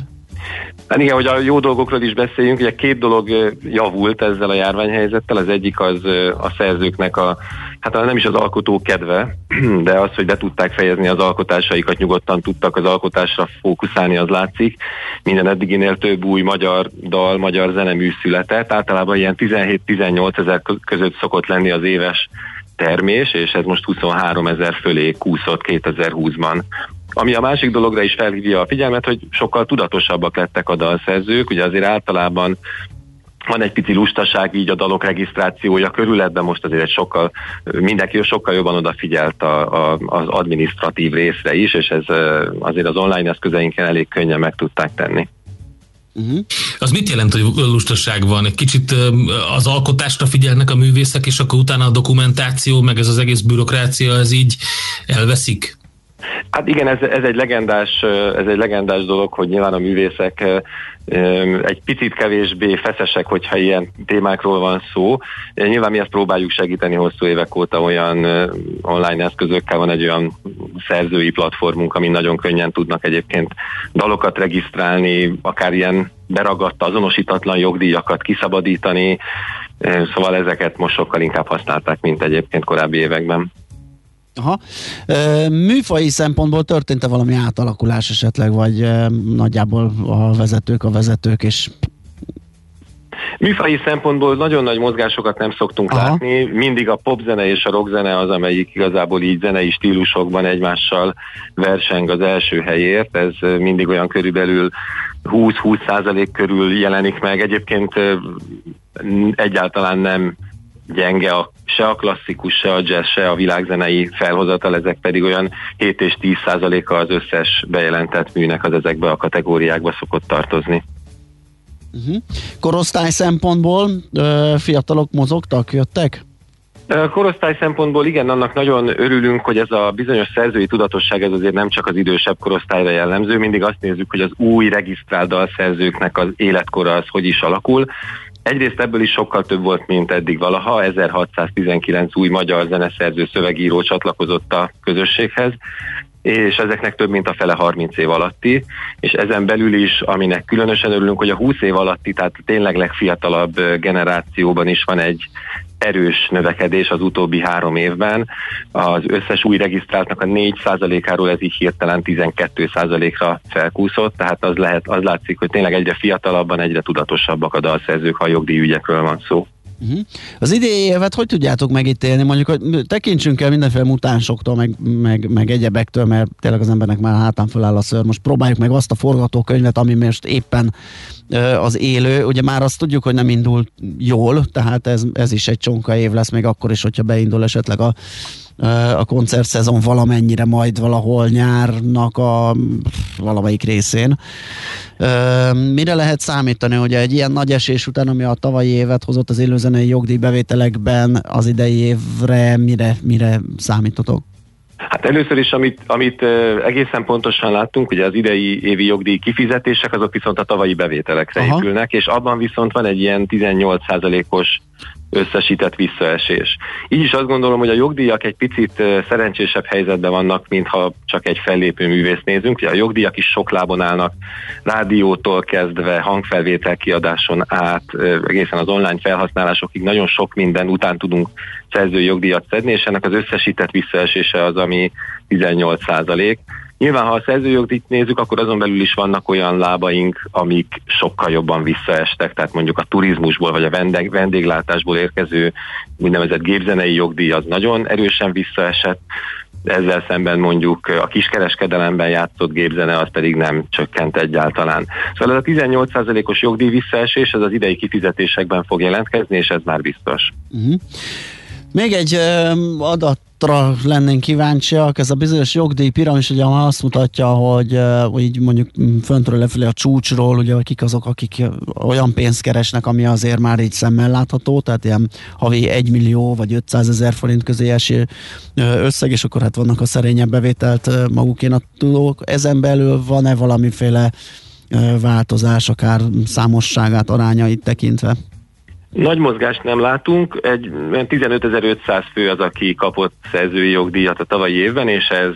[SPEAKER 17] Hát igen, hogy a jó dolgokról is beszéljünk, ugye két dolog javult ezzel a járványhelyzettel, az egyik az a szerzőknek a hát nem is az alkotó kedve, *clears throat* de az, hogy be tudták fejezni az alkotásaikat, nyugodtan tudtak az alkotásra fókuszálni, az látszik. Minden eddiginél több új magyar dal, magyar zenemű született. Általában ilyen 17-18 ezer között szokott lenni az éves termés, és ez most 23 ezer fölé kúszott 2020-ban. Ami a másik dologra is felhívja a figyelmet, hogy sokkal tudatosabbak lettek a dalszerzők, ugye azért általában van egy pici lustaság így a dalok regisztrációja körül, de most azért egy sokkal, mindenki sokkal jobban odafigyelt a, a, az administratív részre is, és ez azért az online eszközeinken elég könnyen meg tudták tenni.
[SPEAKER 6] Uh-huh. Az mit jelent, hogy lustaság van? Egy kicsit az alkotásra figyelnek a művészek, és akkor utána a dokumentáció, meg ez az egész bürokrácia, ez így elveszik?
[SPEAKER 17] Hát igen, ez, ez, egy legendás, ez egy legendás dolog, hogy nyilván a művészek egy picit kevésbé feszesek, hogyha ilyen témákról van szó. Nyilván mi ezt próbáljuk segíteni hosszú évek óta olyan online eszközökkel, van egy olyan szerzői platformunk, ami nagyon könnyen tudnak egyébként dalokat regisztrálni, akár ilyen beragadt, azonosítatlan jogdíjakat kiszabadítani, szóval ezeket most sokkal inkább használták, mint egyébként korábbi években.
[SPEAKER 5] Aha. Műfai szempontból történt-e valami átalakulás esetleg, vagy nagyjából a vezetők a vezetők, és
[SPEAKER 17] Műfai szempontból nagyon nagy mozgásokat nem szoktunk Aha. látni, mindig a popzene és a rockzene az, amelyik igazából így zenei stílusokban egymással verseng az első helyért, ez mindig olyan körülbelül 20-20 százalék körül jelenik meg. Egyébként egyáltalán nem gyenge a, se a klasszikus, se a jazz, se a világzenei felhozatal, ezek pedig olyan 7 és 10 százaléka az összes bejelentett műnek az ezekbe a kategóriákba szokott tartozni.
[SPEAKER 5] Uh-huh. Korosztály szempontból ö, fiatalok mozogtak, jöttek?
[SPEAKER 17] Korosztály szempontból igen, annak nagyon örülünk, hogy ez a bizonyos szerzői tudatosság ez azért nem csak az idősebb korosztályra jellemző, mindig azt nézzük, hogy az új regisztrált dalszerzőknek az életkora az hogy is alakul. Egyrészt ebből is sokkal több volt, mint eddig valaha, 1619 új magyar zeneszerző szövegíró csatlakozott a közösséghez, és ezeknek több mint a fele 30 év alatti, és ezen belül is, aminek különösen örülünk, hogy a 20 év alatti, tehát tényleg legfiatalabb generációban is van egy erős növekedés az utóbbi három évben. Az összes új regisztráltnak a 4%-áról ez így hirtelen 12%-ra felkúszott, tehát az, lehet, az látszik, hogy tényleg egyre fiatalabban, egyre tudatosabbak a dalszerzők, ha jogdíjügyekről van szó.
[SPEAKER 5] Uh-huh. Az idei évet hogy tudjátok megítélni? Mondjuk, hogy tekintsünk el mindenféle mutánsoktól, meg, meg, meg egyebektől, mert tényleg az embernek már hátán föláll a ször. Most próbáljuk meg azt a forgatókönyvet, ami most éppen az élő. Ugye már azt tudjuk, hogy nem indul jól, tehát ez, ez is egy csonka év lesz, még akkor is, hogyha beindul esetleg a a koncertszezon valamennyire majd valahol nyárnak a valamelyik részén. Mire lehet számítani, hogy egy ilyen nagy esés után, ami a tavalyi évet hozott az élőzenei jogdíjbevételekben az idei évre, mire, mire számítotok?
[SPEAKER 17] Hát először is, amit, amit egészen pontosan láttunk, ugye az idei évi jogdíj kifizetések, azok viszont a tavalyi bevételekre Aha. épülnek, és abban viszont van egy ilyen 18%-os összesített visszaesés. Így is azt gondolom, hogy a jogdíjak egy picit szerencsésebb helyzetben vannak, mintha csak egy fellépő művész nézünk. Ugye a jogdíjak is sok lábon állnak, rádiótól kezdve, hangfelvétel kiadáson át, egészen az online felhasználásokig nagyon sok minden után tudunk szerzői jogdíjat szedni, és ennek az összesített visszaesése az, ami 18 százalék. Nyilván, ha a szerzőjogot nézzük, akkor azon belül is vannak olyan lábaink, amik sokkal jobban visszaestek, tehát mondjuk a turizmusból vagy a vendég, vendéglátásból érkező úgynevezett gépzenei jogdíj az nagyon erősen visszaesett, ezzel szemben mondjuk a kiskereskedelemben játszott gépzene az pedig nem csökkent egyáltalán. Szóval ez a 18%-os jogdíj visszaesés, ez az idei kifizetésekben fog jelentkezni, és ez már biztos. Uh-huh.
[SPEAKER 5] Még egy adat adatra lennénk kíváncsiak. Ez a bizonyos jogdíj piramis ugye azt mutatja, hogy így mondjuk föntről lefelé a csúcsról, ugye kik azok, akik olyan pénzt keresnek, ami azért már így szemmel látható, tehát ilyen havi 1 millió vagy 500 ezer forint közé eső összeg, és akkor hát vannak a szerényebb bevételt magukénak tudók. Ezen belül van-e valamiféle változás, akár számosságát, arányait tekintve?
[SPEAKER 17] Nagy mozgást nem látunk, egy 15.500 fő az, aki kapott szerzői jogdíjat a tavalyi évben, és ez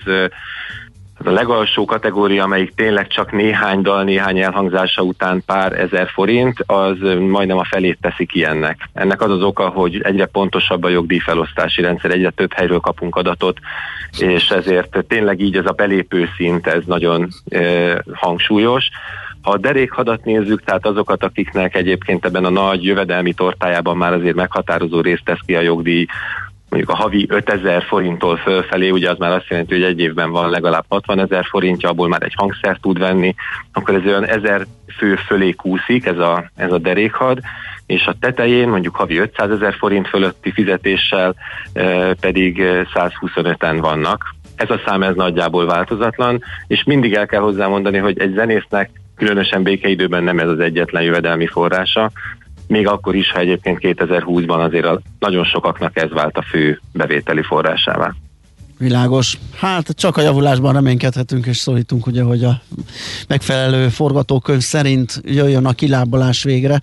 [SPEAKER 17] a legalsó kategória, amelyik tényleg csak néhány dal, néhány elhangzása után pár ezer forint, az majdnem a felét teszi ki ennek. Ennek az az oka, hogy egyre pontosabb a jogdíjfelosztási rendszer, egyre több helyről kapunk adatot, és ezért tényleg így ez a belépő szint, ez nagyon e, hangsúlyos. Ha a derékhadat nézzük, tehát azokat, akiknek egyébként ebben a nagy jövedelmi tortájában már azért meghatározó részt tesz ki a jogdíj, mondjuk a havi 5000 forinttól fölfelé, ugye az már azt jelenti, hogy egy évben van legalább 60 ezer forintja, abból már egy hangszert tud venni, akkor ez olyan 1000 fő fölé kúszik ez a, ez a derékhad, és a tetején mondjuk havi 500 ezer forint fölötti fizetéssel e, pedig 125-en vannak. Ez a szám ez nagyjából változatlan, és mindig el kell hozzá mondani, hogy egy zenésznek különösen békeidőben nem ez az egyetlen jövedelmi forrása, még akkor is, ha egyébként 2020-ban azért a, nagyon sokaknak ez vált a fő bevételi forrásává.
[SPEAKER 5] Világos. Hát csak a javulásban reménykedhetünk és szólítunk, ugye, hogy a megfelelő forgatókönyv szerint jöjjön a kilábalás végre,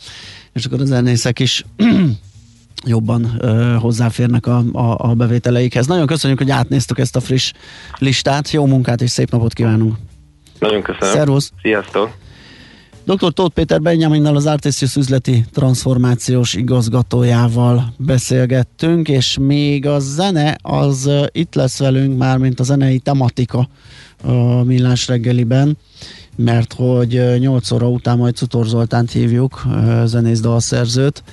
[SPEAKER 5] és akkor a zenészek is *clears throat* jobban ö, hozzáférnek a, a, a bevételeikhez. Nagyon köszönjük, hogy átnéztük ezt a friss listát. Jó munkát és szép napot kívánunk!
[SPEAKER 17] Nagyon köszönöm.
[SPEAKER 5] Szervusz.
[SPEAKER 17] Sziasztok.
[SPEAKER 5] Dr. Tóth Péter Benjaminnal az Artisius üzleti transformációs igazgatójával beszélgettünk, és még a zene az itt lesz velünk már, mint a zenei tematika a Millás reggeliben, mert hogy 8 óra után majd Cutor Zoltánt hívjuk, zenész dalszerzőt,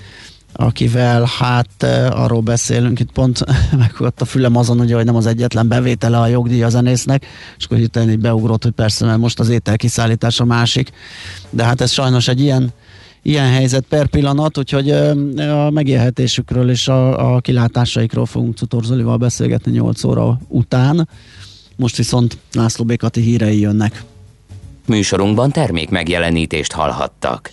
[SPEAKER 5] akivel hát arról beszélünk, itt pont *laughs* megfogott a fülem azon, ugye, hogy nem az egyetlen bevétele a jogdíj a zenésznek, és akkor hirtelen így beugrott, hogy persze, mert most az ételkiszállítás a másik, de hát ez sajnos egy ilyen ilyen helyzet per pillanat, úgyhogy a megélhetésükről és a, a kilátásaikról fogunk Cutor Zolival beszélgetni 8 óra után. Most viszont László Békati hírei jönnek.
[SPEAKER 7] Műsorunkban termék megjelenítést hallhattak.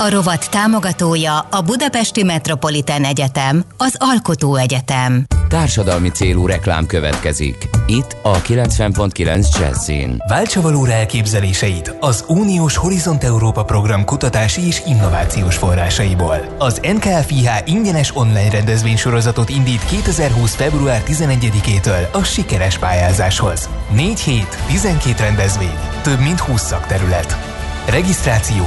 [SPEAKER 18] A rovat támogatója a Budapesti Metropolitán Egyetem, az Alkotó Egyetem.
[SPEAKER 7] Társadalmi célú reklám következik. Itt a 90.9 Jazzin.
[SPEAKER 19] Váltsa valóra elképzeléseit az Uniós Horizont Európa program kutatási és innovációs forrásaiból. Az NKFIH ingyenes online rendezvénysorozatot indít 2020. február 11-től a sikeres pályázáshoz. 4 hét, 12 rendezvény, több mint 20 szakterület. Regisztráció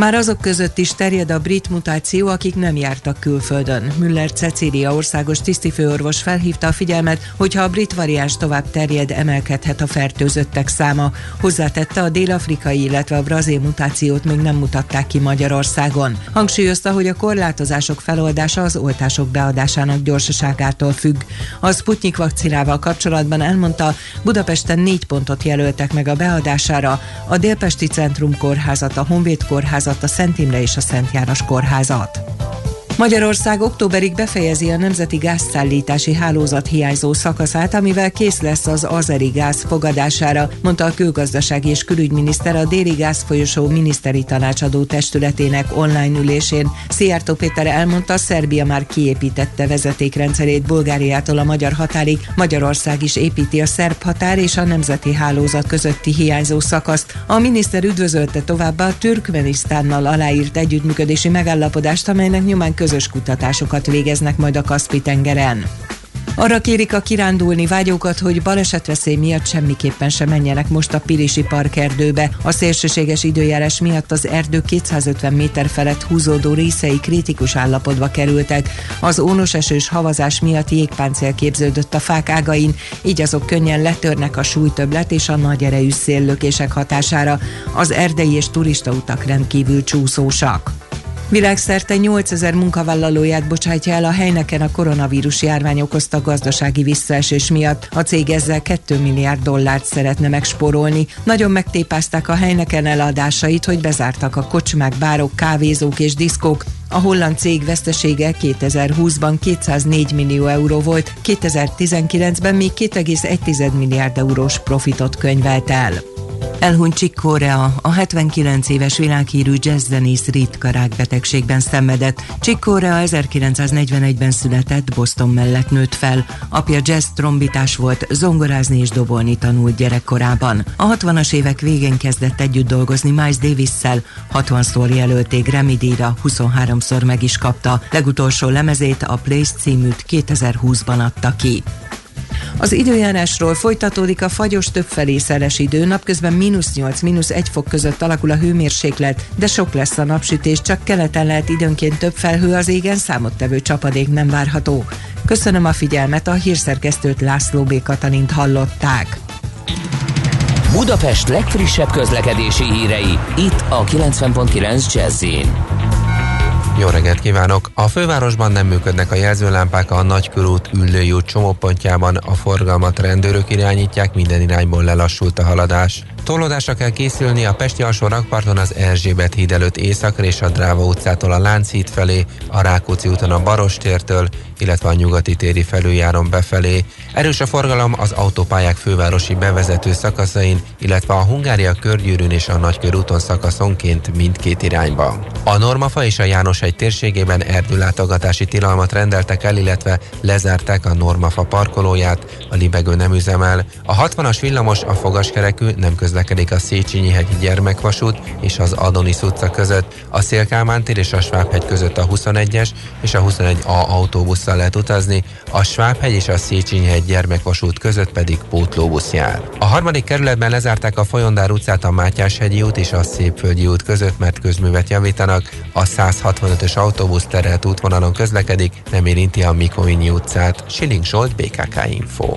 [SPEAKER 13] Már azok között is terjed a brit mutáció, akik nem jártak külföldön. Müller Cecília országos tisztifőorvos felhívta a figyelmet, hogy ha a brit variáns tovább terjed, emelkedhet a fertőzöttek száma. Hozzátette a dél-afrikai, illetve a brazil mutációt még nem mutatták ki Magyarországon. Hangsúlyozta, hogy a korlátozások feloldása az oltások beadásának gyorsaságától függ. A Sputnik vakcinával kapcsolatban elmondta, Budapesten négy pontot jelöltek meg a beadására, a Délpesti Centrum Kórházat, a Honvéd Kórházat, kórházat, a Szent Imre és a Szent János kórházat. Magyarország októberig befejezi a nemzeti gázszállítási hálózat hiányzó szakaszát, amivel kész lesz az azeri gáz fogadására, mondta a külgazdasági és külügyminiszter a déli gázfolyosó miniszteri tanácsadó testületének online ülésén. Szijjártó Péter elmondta, Szerbia már kiépítette vezetékrendszerét Bulgáriától a magyar határig, Magyarország is építi a szerb határ és a nemzeti hálózat közötti hiányzó szakaszt. A miniszter üdvözölte továbbá a Türkmenisztánnal aláírt együttműködési megállapodást, amelynek nyomán közös közös kutatásokat végeznek majd a Kaspi-tengeren. Arra kérik a kirándulni vágyókat, hogy balesetveszély miatt semmiképpen sem menjenek most a Pilisi parkerdőbe. A szélsőséges időjárás miatt az erdő 250 méter felett húzódó részei kritikus állapotba kerültek. Az ónos esős havazás miatt jégpáncél képződött a fák ágain, így azok könnyen letörnek a súlytöblet és a nagy erejű széllökések hatására. Az erdei és turista utak rendkívül csúszósak. Világszerte 8000 munkavállalóját bocsátja el a helyneken a koronavírus járvány okozta gazdasági visszaesés miatt. A cég ezzel 2 milliárd dollárt szeretne megspórolni. Nagyon megtépázták a helyneken eladásait, hogy bezártak a kocsmák, bárok, kávézók és diszkók. A holland cég vesztesége 2020-ban 204 millió euró volt, 2019-ben még 2,1 milliárd eurós profitot könyvelt el. Elhunyt Chick Corea, a 79 éves világhírű jazzzenész ritka rákbetegségben szenvedett. Chick Corea 1941-ben született, Boston mellett nőtt fel. Apja jazz trombitás volt, zongorázni és dobolni tanult gyerekkorában. A 60-as évek végén kezdett együtt dolgozni Miles Davis-szel, 60-szor jelölték Grammy-díjra, 23 háromszor meg is kapta. Legutolsó lemezét a Place címűt 2020-ban adta ki. Az időjárásról folytatódik a fagyos többfelé szeles idő, napközben mínusz 8, mínusz 1 fok között alakul a hőmérséklet, de sok lesz a napsütés, csak keleten lehet időnként több felhő az égen, számottevő csapadék nem várható. Köszönöm a figyelmet, a hírszerkesztőt László B. Katalint hallották.
[SPEAKER 7] Budapest legfrissebb közlekedési hírei, itt a 90.9 jazz
[SPEAKER 20] jó reggelt kívánok! A fővárosban nem működnek a jelzőlámpák, a Nagykörút út csomópontjában a forgalmat rendőrök irányítják, minden irányból lelassult a haladás. Tolódásra kell készülni a Pesti alsó rakparton az Erzsébet híd előtt északra és a Dráva utcától a Lánchíd felé, a Rákóczi úton a Barostértől, illetve a nyugati téri felüljáron befelé. Erős a forgalom az autópályák fővárosi bevezető szakaszain, illetve a Hungária körgyűrűn és a Nagykörúton szakaszonként mindkét irányba. A Normafa és a János egy térségében erdőlátogatási tilalmat rendeltek el, illetve lezárták a Normafa parkolóját, a libegő nem üzemel. A 60-as villamos a fogaskerekű nem közlekedik a Széchenyi hegyi gyermekvasút és az Adonis utca között, a Szélkámán tér és a Svábhegy között a 21-es és a 21A autóbusszal lehet utazni, a Svábhegy és a Széchenyi egy gyermekvasút között pedig pótlóbusz jár. A harmadik kerületben lezárták a Folyondár utcát a Mátyás-hegyi út és a Szépföldi út között, mert közművet javítanak. A 165-ös autóbusz terelt útvonalon közlekedik, nem érinti a Mikovinyi utcát. Siling Zsolt, BKK Info.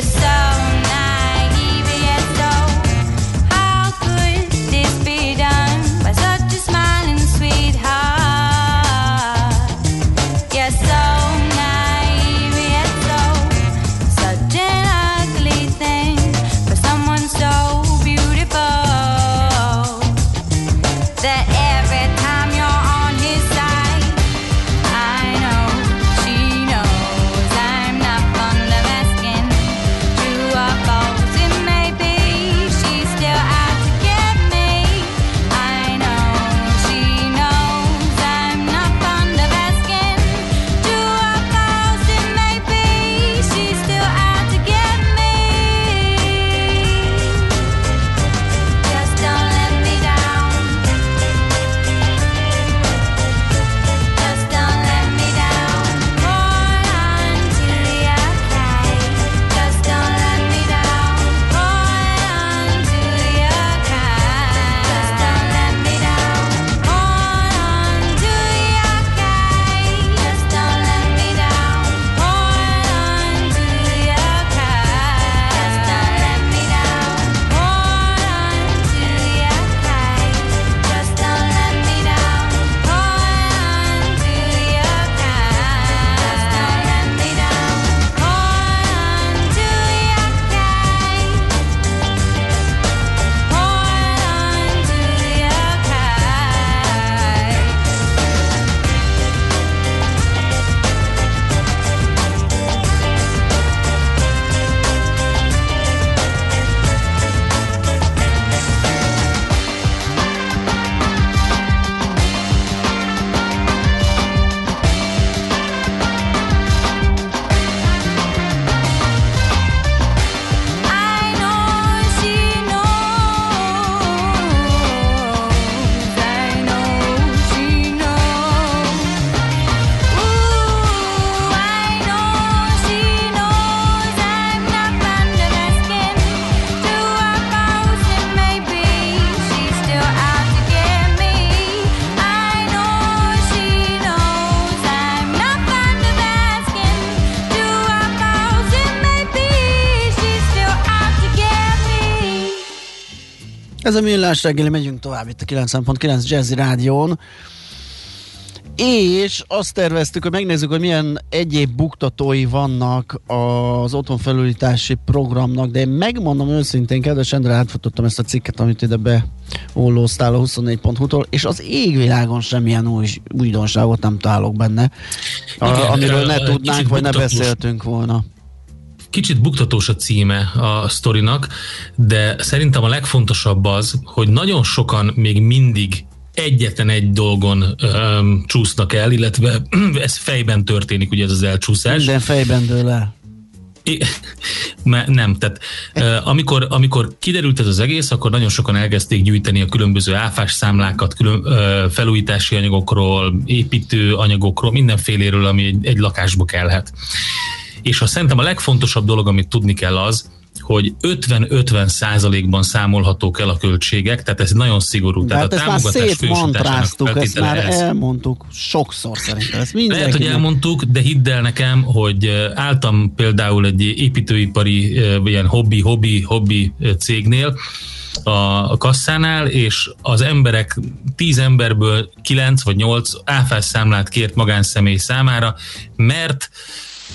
[SPEAKER 5] yourself Ez a millás reggeli, megyünk tovább itt a 90.9 Jazzy Rádión. És azt terveztük, hogy megnézzük, hogy milyen egyéb buktatói vannak az otthonfelújítási programnak, de én megmondom őszintén, kedves Endre, átfutottam ezt a cikket, amit ide beollóztál a 24.hu-tól, és az égvilágon semmilyen új, újdonságot nem találok benne, Igen, amiről ne tudnánk, vagy ne beszéltünk volna
[SPEAKER 6] kicsit buktatós a címe a sztorinak, de szerintem a legfontosabb az, hogy nagyon sokan még mindig egyetlen egy dolgon um, csúsznak el, illetve *clears throat* ez fejben történik, ugye ez az elcsúszás.
[SPEAKER 5] Minden fejben dől el. *laughs*
[SPEAKER 6] Nem, tehát amikor, amikor kiderült ez az egész, akkor nagyon sokan elkezdték gyűjteni a különböző áfás számlákat, külön, felújítási anyagokról, építő anyagokról, mindenféléről, ami egy, egy lakásba kellhet. És a szerintem a legfontosabb dolog, amit tudni kell az, hogy 50-50 százalékban számolhatók el a költségek, tehát ez nagyon szigorú.
[SPEAKER 5] De
[SPEAKER 6] tehát
[SPEAKER 5] hát a már szétmantráztuk, ezt már ez. elmondtuk sokszor szerintem. Ezt
[SPEAKER 6] Lehet, hogy elmondtuk, de hidd el nekem, hogy álltam például egy építőipari ilyen hobbi, hobbi, hobbi cégnél, a kasszánál, és az emberek, tíz emberből kilenc vagy nyolc áfás számlát kért magánszemély számára, mert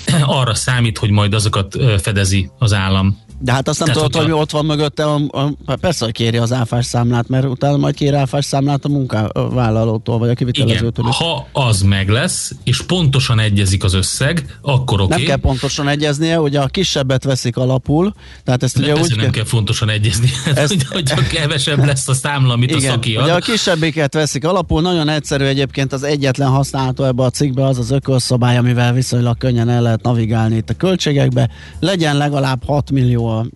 [SPEAKER 6] *clears throat* arra számít, hogy majd azokat fedezi az állam.
[SPEAKER 5] De hát azt nem tudod, hogy ott van mögötte, a, a, persze, hogy kéri az áfás számlát, mert utána majd kéri áfás számlát a munkavállalótól, vagy a kivitelezőtől.
[SPEAKER 6] Igen, ha az meg lesz, és pontosan egyezik az összeg, akkor oké. Okay.
[SPEAKER 5] Nem kell pontosan egyeznie, ugye a kisebbet veszik alapul, tehát ezt ugye
[SPEAKER 6] úgy... nem kell pontosan egyezni, *laughs* ezt... hogy, hogy a kevesebb lesz a számla, amit Igen, a szaki ad.
[SPEAKER 5] Ugye a kisebbiket veszik alapul, nagyon egyszerű egyébként az egyetlen használható ebbe a cikkbe az az ökölszabály, amivel viszonylag könnyen el lehet navigálni itt a költségekbe. Legyen legalább 6 millió a,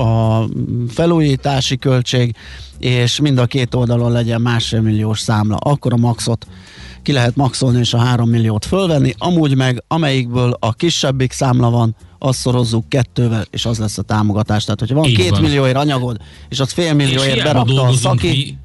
[SPEAKER 5] a felújítási költség, és mind a két oldalon legyen másfél milliós számla. Akkor a maxot ki lehet maxolni és a 3 milliót fölvenni, amúgy meg amelyikből a kisebbik számla van, azt szorozzuk kettővel, és az lesz a támogatás. Tehát, hogyha van Így két van. millióért anyagod, és az fél millióért berakta a szaki, mi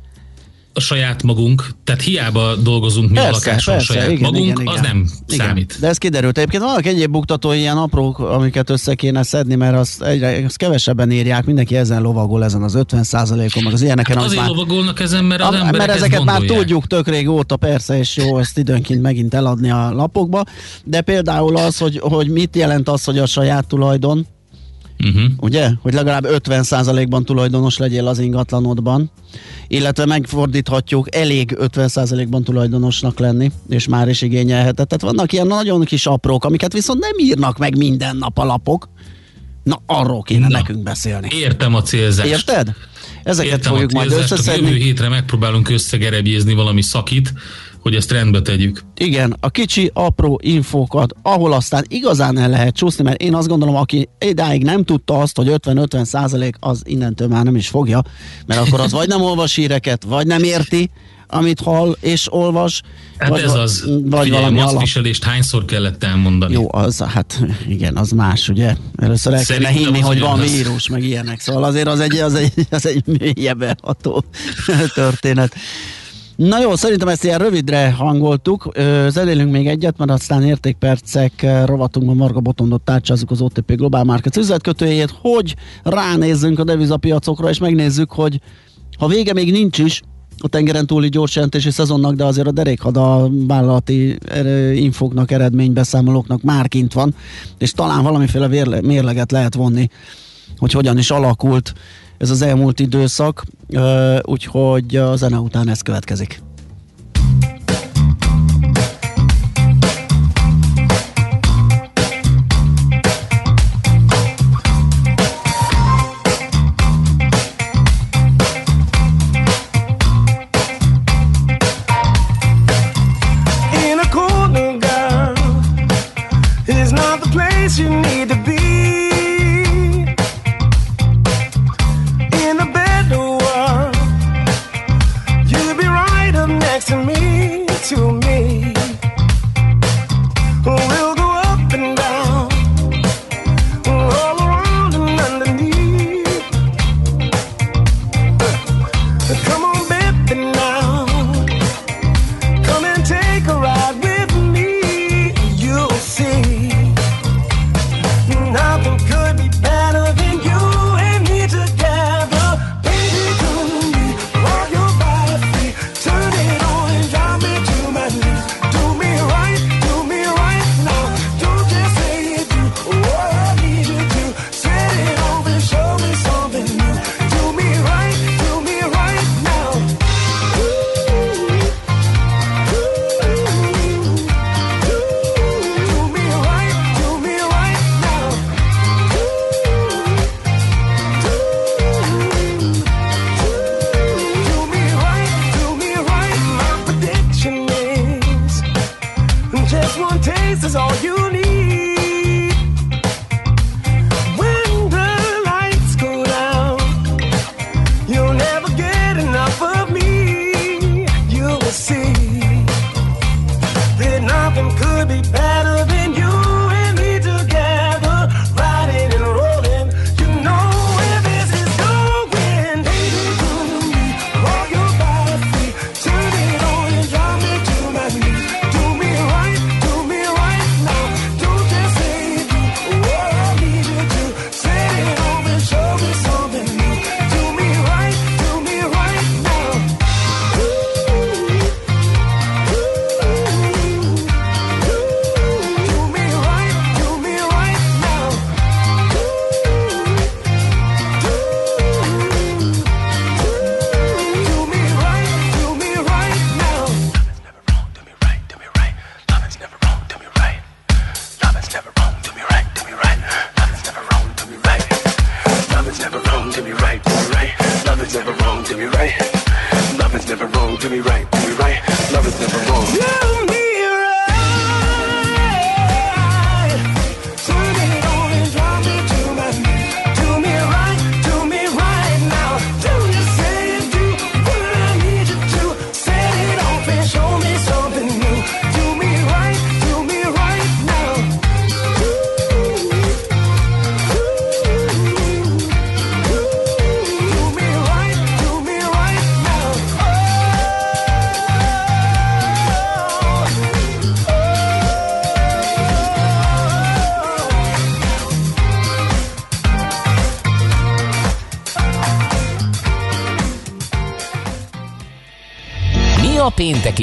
[SPEAKER 6] a saját magunk, tehát hiába dolgozunk mi persze, a lakáson persze, saját igen, magunk, igen, igen. az nem igen. számít.
[SPEAKER 5] De ez kiderült. Egyébként vannak egyéb buktató ilyen aprók, amiket össze kéne szedni, mert azt, egyre, azt kevesebben írják, mindenki ezen lovagol, ezen az 50 on meg az ilyeneken.
[SPEAKER 6] Hát az azért már, lovagolnak ezen, mert az a,
[SPEAKER 5] Mert ezeket gondolják. már tudjuk tök régóta, persze, és jó ezt időnként megint eladni a lapokba, de például az, hogy, hogy mit jelent az, hogy a saját tulajdon, Uh-huh. Ugye? Hogy legalább 50%-ban tulajdonos legyél az ingatlanodban, illetve megfordíthatjuk elég 50%-ban tulajdonosnak lenni, és már is igényelheted. Tehát vannak ilyen nagyon kis aprók, amiket viszont nem írnak meg minden nap a lapok. Na, arról kéne Na, nekünk beszélni.
[SPEAKER 6] Értem a célzást.
[SPEAKER 5] Érted? Ezeket Értem fogjuk majd összeszedni.
[SPEAKER 6] Jövő hétre megpróbálunk összegerebjézni valami szakit, hogy ezt rendbe tegyük.
[SPEAKER 5] Igen, a kicsi, apró infókat, ahol aztán igazán el lehet csúszni, mert én azt gondolom, aki idáig nem tudta azt, hogy 50-50 százalék, az innentől már nem is fogja, mert akkor az vagy nem olvas híreket, vagy nem érti, amit hall és olvas.
[SPEAKER 6] Hát vagy, ez az, vagy Figyelj, valami maszkviselést hányszor kellett elmondani?
[SPEAKER 5] Jó, az, hát igen, az más, ugye? Először el kellene hinni, hogy van az... vírus, meg ilyenek, szóval azért az egy, az egy, az egy mélyebb *laughs* történet. Na jó, szerintem ezt ilyen rövidre hangoltuk. Zenélünk még egyet, mert aztán értékpercek rovatunkban Marga Botondot tárcsázunk az OTP Global Markets üzletkötőjét, hogy ránézzünk a devizapiacokra, és megnézzük, hogy ha vége még nincs is, a tengeren túli gyors jelentési szezonnak, de azért a derékhad a vállalati infoknak, eredménybeszámolóknak már kint van, és talán valamiféle mérleget lehet vonni, hogy hogyan is alakult ez az elmúlt időszak, úgyhogy a zene után ez következik.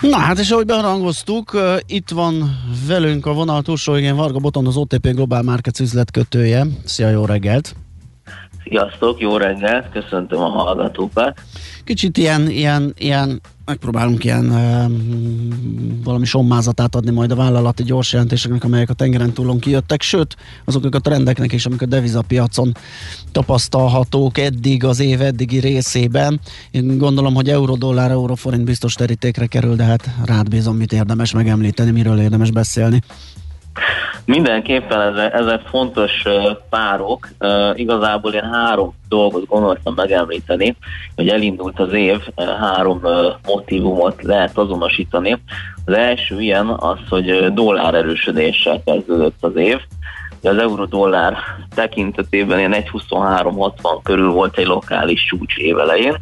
[SPEAKER 5] Na hát, és ahogy beharangoztuk, uh, itt van velünk a vonal túlsó igen Varga Boton, az OTP Global Markets üzletkötője. Szia, jó reggelt!
[SPEAKER 21] Sziasztok, jó reggelt, köszöntöm a hallgatókat.
[SPEAKER 5] Kicsit ilyen, ilyen, ilyen megpróbálunk ilyen um, valami sommázatát adni majd a vállalati gyors jelentéseknek, amelyek a tengeren túlon kijöttek, sőt, azoknak a trendeknek is, amik a devizapiacon tapasztalhatók eddig az év eddigi részében. Én gondolom, hogy euró-dollár, euró-forint biztos terítékre kerül, de hát rád bízom, mit érdemes megemlíteni, miről érdemes beszélni.
[SPEAKER 21] Mindenképpen ezek, ezek fontos párok. Igazából én három dolgot gondoltam megemlíteni, hogy elindult az év, három motivumot lehet azonosítani. Az első ilyen az, hogy dollár erősödéssel kezdődött az év. De az euró-dollár tekintetében ilyen 1,2360 körül volt egy lokális csúcs évelején,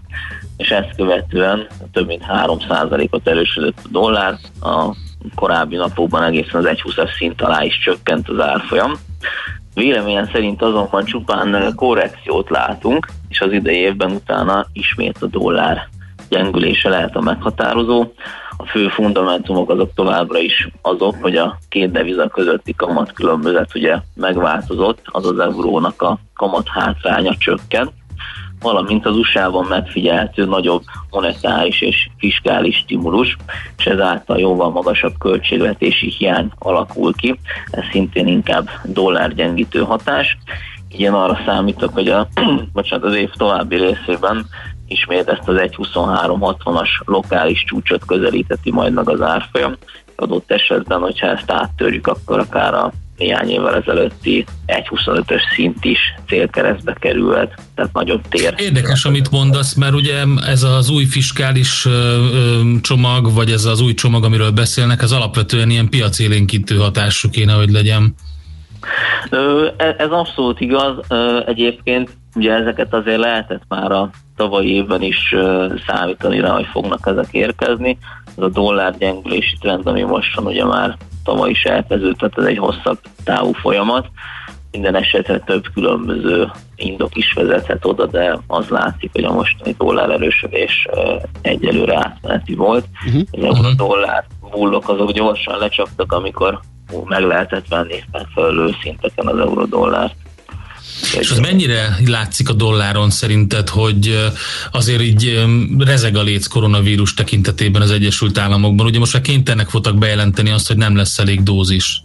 [SPEAKER 21] és ezt követően több mint 3%-ot erősödött a dollár, a korábbi napokban egészen az 1,20-as szint alá is csökkent az árfolyam. Véleményem szerint azonban csupán korrekciót látunk, és az idei évben utána ismét a dollár gyengülése lehet a meghatározó. A fő fundamentumok azok továbbra is azok, hogy a két deviza közötti kamat különbözet ugye megváltozott, az az eurónak a kamat hátránya csökkent, valamint az USA-ban megfigyelhető nagyobb monetáris és fiskális stimulus, és ezáltal jóval magasabb költségvetési hiány alakul ki. Ez szintén inkább dollárgyengítő hatás. Igen, arra számítok, hogy a, *clears throat* bocsánat, az év további részében ismét ezt az 1.23.60-as lokális csúcsot közelíteti majd meg az árfolyam. Adott esetben, hogyha ezt áttörjük, akkor akár a néhány évvel ezelőtti 1.25-ös szint is célkeresztbe kerülhet, tehát nagyobb tér.
[SPEAKER 6] Érdekes, amit mondasz, mert ugye ez az új fiskális csomag, vagy ez az új csomag, amiről beszélnek, ez alapvetően ilyen piacélénkítő hatású kéne, hogy legyen.
[SPEAKER 21] E, ez abszolút igaz. Egyébként ugye ezeket azért lehetett már a tavalyi évben is számítani rá, hogy fognak ezek érkezni. Ez a dollár gyengülési trend, ami most van, ugye már tavaly is elkezdődött, tehát ez egy hosszabb távú folyamat. Minden esetre több különböző indok is vezethet oda, de az látszik, hogy a mostani dollár erősödés egyelőre átmeneti volt. Uh-huh. Euró dollár bullok azok gyorsan lecsaptak, amikor meg lehetett venni megfelelő szinteken az euró dollárt.
[SPEAKER 6] És az mennyire látszik a dolláron szerinted, hogy azért így rezeg a léc koronavírus tekintetében az Egyesült Államokban? Ugye most már kénytelenek voltak bejelenteni azt, hogy nem lesz elég dózis.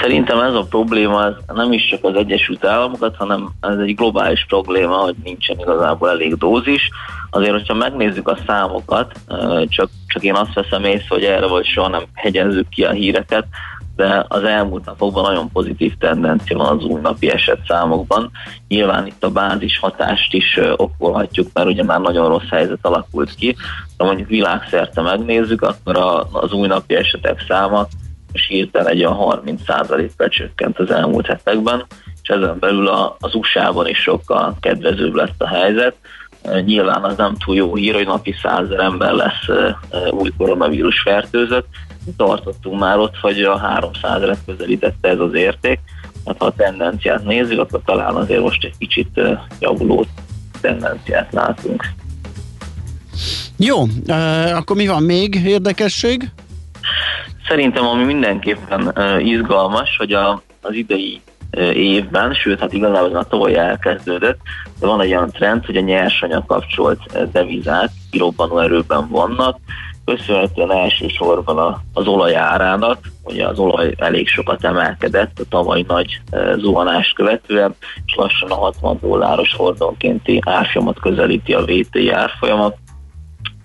[SPEAKER 21] Szerintem ez a probléma ez nem is csak az Egyesült Államokat, hanem ez egy globális probléma, hogy nincsen igazából elég dózis. Azért, hogyha megnézzük a számokat, csak, csak én azt veszem észre, hogy erre vagy soha nem hegyezzük ki a híreket, de az elmúlt napokban nagyon pozitív tendencia van az új napi esetszámokban. Nyilván itt a bázis hatást is okolhatjuk, mert ugye már nagyon rossz helyzet alakult ki. Ha mondjuk világszerte megnézzük, akkor az új napi esetek száma és hirtelen egy olyan 30%-kal csökkent az elmúlt hetekben, és ezen belül az USA-ban is sokkal kedvezőbb lett a helyzet. Nyilván az nem túl jó hír, hogy napi százer ember lesz új koronavírus fertőzött. Tartottunk már ott, hogy a 300 et közelítette ez az érték. Hát ha a tendenciát nézzük, akkor talán azért most egy kicsit javuló tendenciát látunk.
[SPEAKER 5] Jó, akkor mi van még érdekesség?
[SPEAKER 21] Szerintem ami mindenképpen izgalmas, hogy a, az idei évben, sőt, hát igazából a tavaly elkezdődött, de van egy olyan trend, hogy a nyersanyag kapcsolt devizák kirobbanó erőben vannak, köszönhetően elsősorban az olaj árának, ugye az olaj elég sokat emelkedett a tavaly nagy zuhanást követően, és lassan a 60 dolláros hordonkénti árfolyamat közelíti a VTI árfolyamat.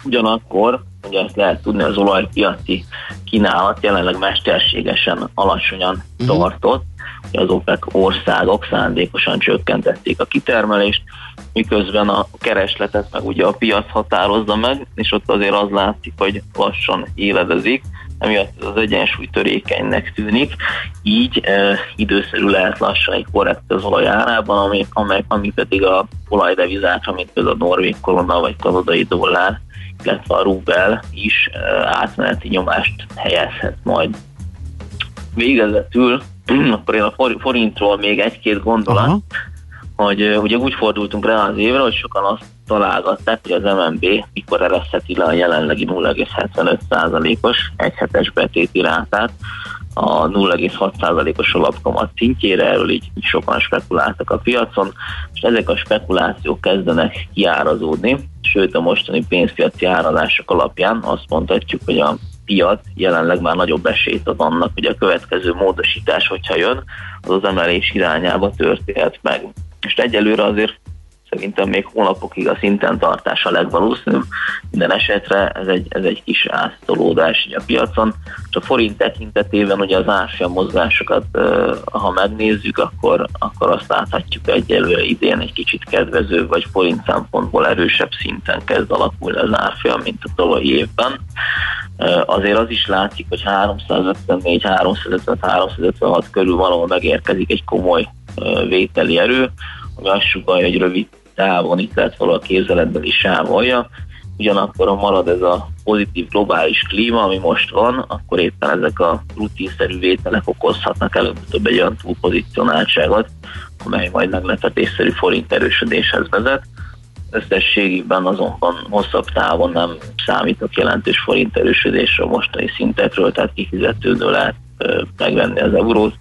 [SPEAKER 21] Ugyanakkor, ugye ezt lehet tudni, az olajpiaci kínálat jelenleg mesterségesen alacsonyan uh-huh. tartott, az OPEC országok szándékosan csökkentették a kitermelést, miközben a keresletet meg ugye a piac határozza meg, és ott azért az látszik, hogy lassan éledezik, emiatt az egyensúly törékenynek tűnik, így e, időszerű lehet lassan egy korrekt az olaj árában, ami, amely, ami pedig a olajdevizák, mint például a norvég korona vagy kanadai dollár, illetve a rubel is e, átmeneti nyomást helyezhet majd. Végezetül *clears throat* akkor én a forintról még egy-két gondolat, Aha. hogy ugye úgy fordultunk rá az évre, hogy sokan azt találgatták, hogy az MNB mikor eresztheti le a jelenlegi 0,75%-os egyhetes betéti rátát a 0,6%-os alapkamat szintjére, erről így, sokan spekuláltak a piacon, és ezek a spekulációk kezdenek kiárazódni, sőt a mostani pénzpiaci árazások alapján azt mondhatjuk, hogy a piac jelenleg már nagyobb esélyt ad annak, hogy a következő módosítás, hogyha jön, az az emelés irányába történhet meg. És egyelőre azért szerintem még hónapokig a szinten tartás a legvalószínűbb. Minden esetre ez egy, ez egy kis átolódás a piacon. És a forint tekintetében ugye az árfolyam mozgásokat, ha megnézzük, akkor, akkor azt láthatjuk egyelőre idén egy kicsit kedvező, vagy forint szempontból erősebb szinten kezd alakulni az árfolyam, mint a tavalyi évben. Azért az is látszik, hogy 354, 355, 356 körül valahol megérkezik egy komoly vételi erő, ami azt sugalja, hogy rövid távon itt lehet valahol a kézeletben is sávolja, ugyanakkor ha marad ez a pozitív globális klíma, ami most van, akkor éppen ezek a rutinszerű vételek okozhatnak előbb-több egy olyan túlpozicionáltságot, amely majd meglepetésszerű forint erősödéshez vezet. Összességében azonban hosszabb távon nem számítok jelentős forint erősödésre a mostani szintekről, tehát kifizetődő lehet megvenni az eurót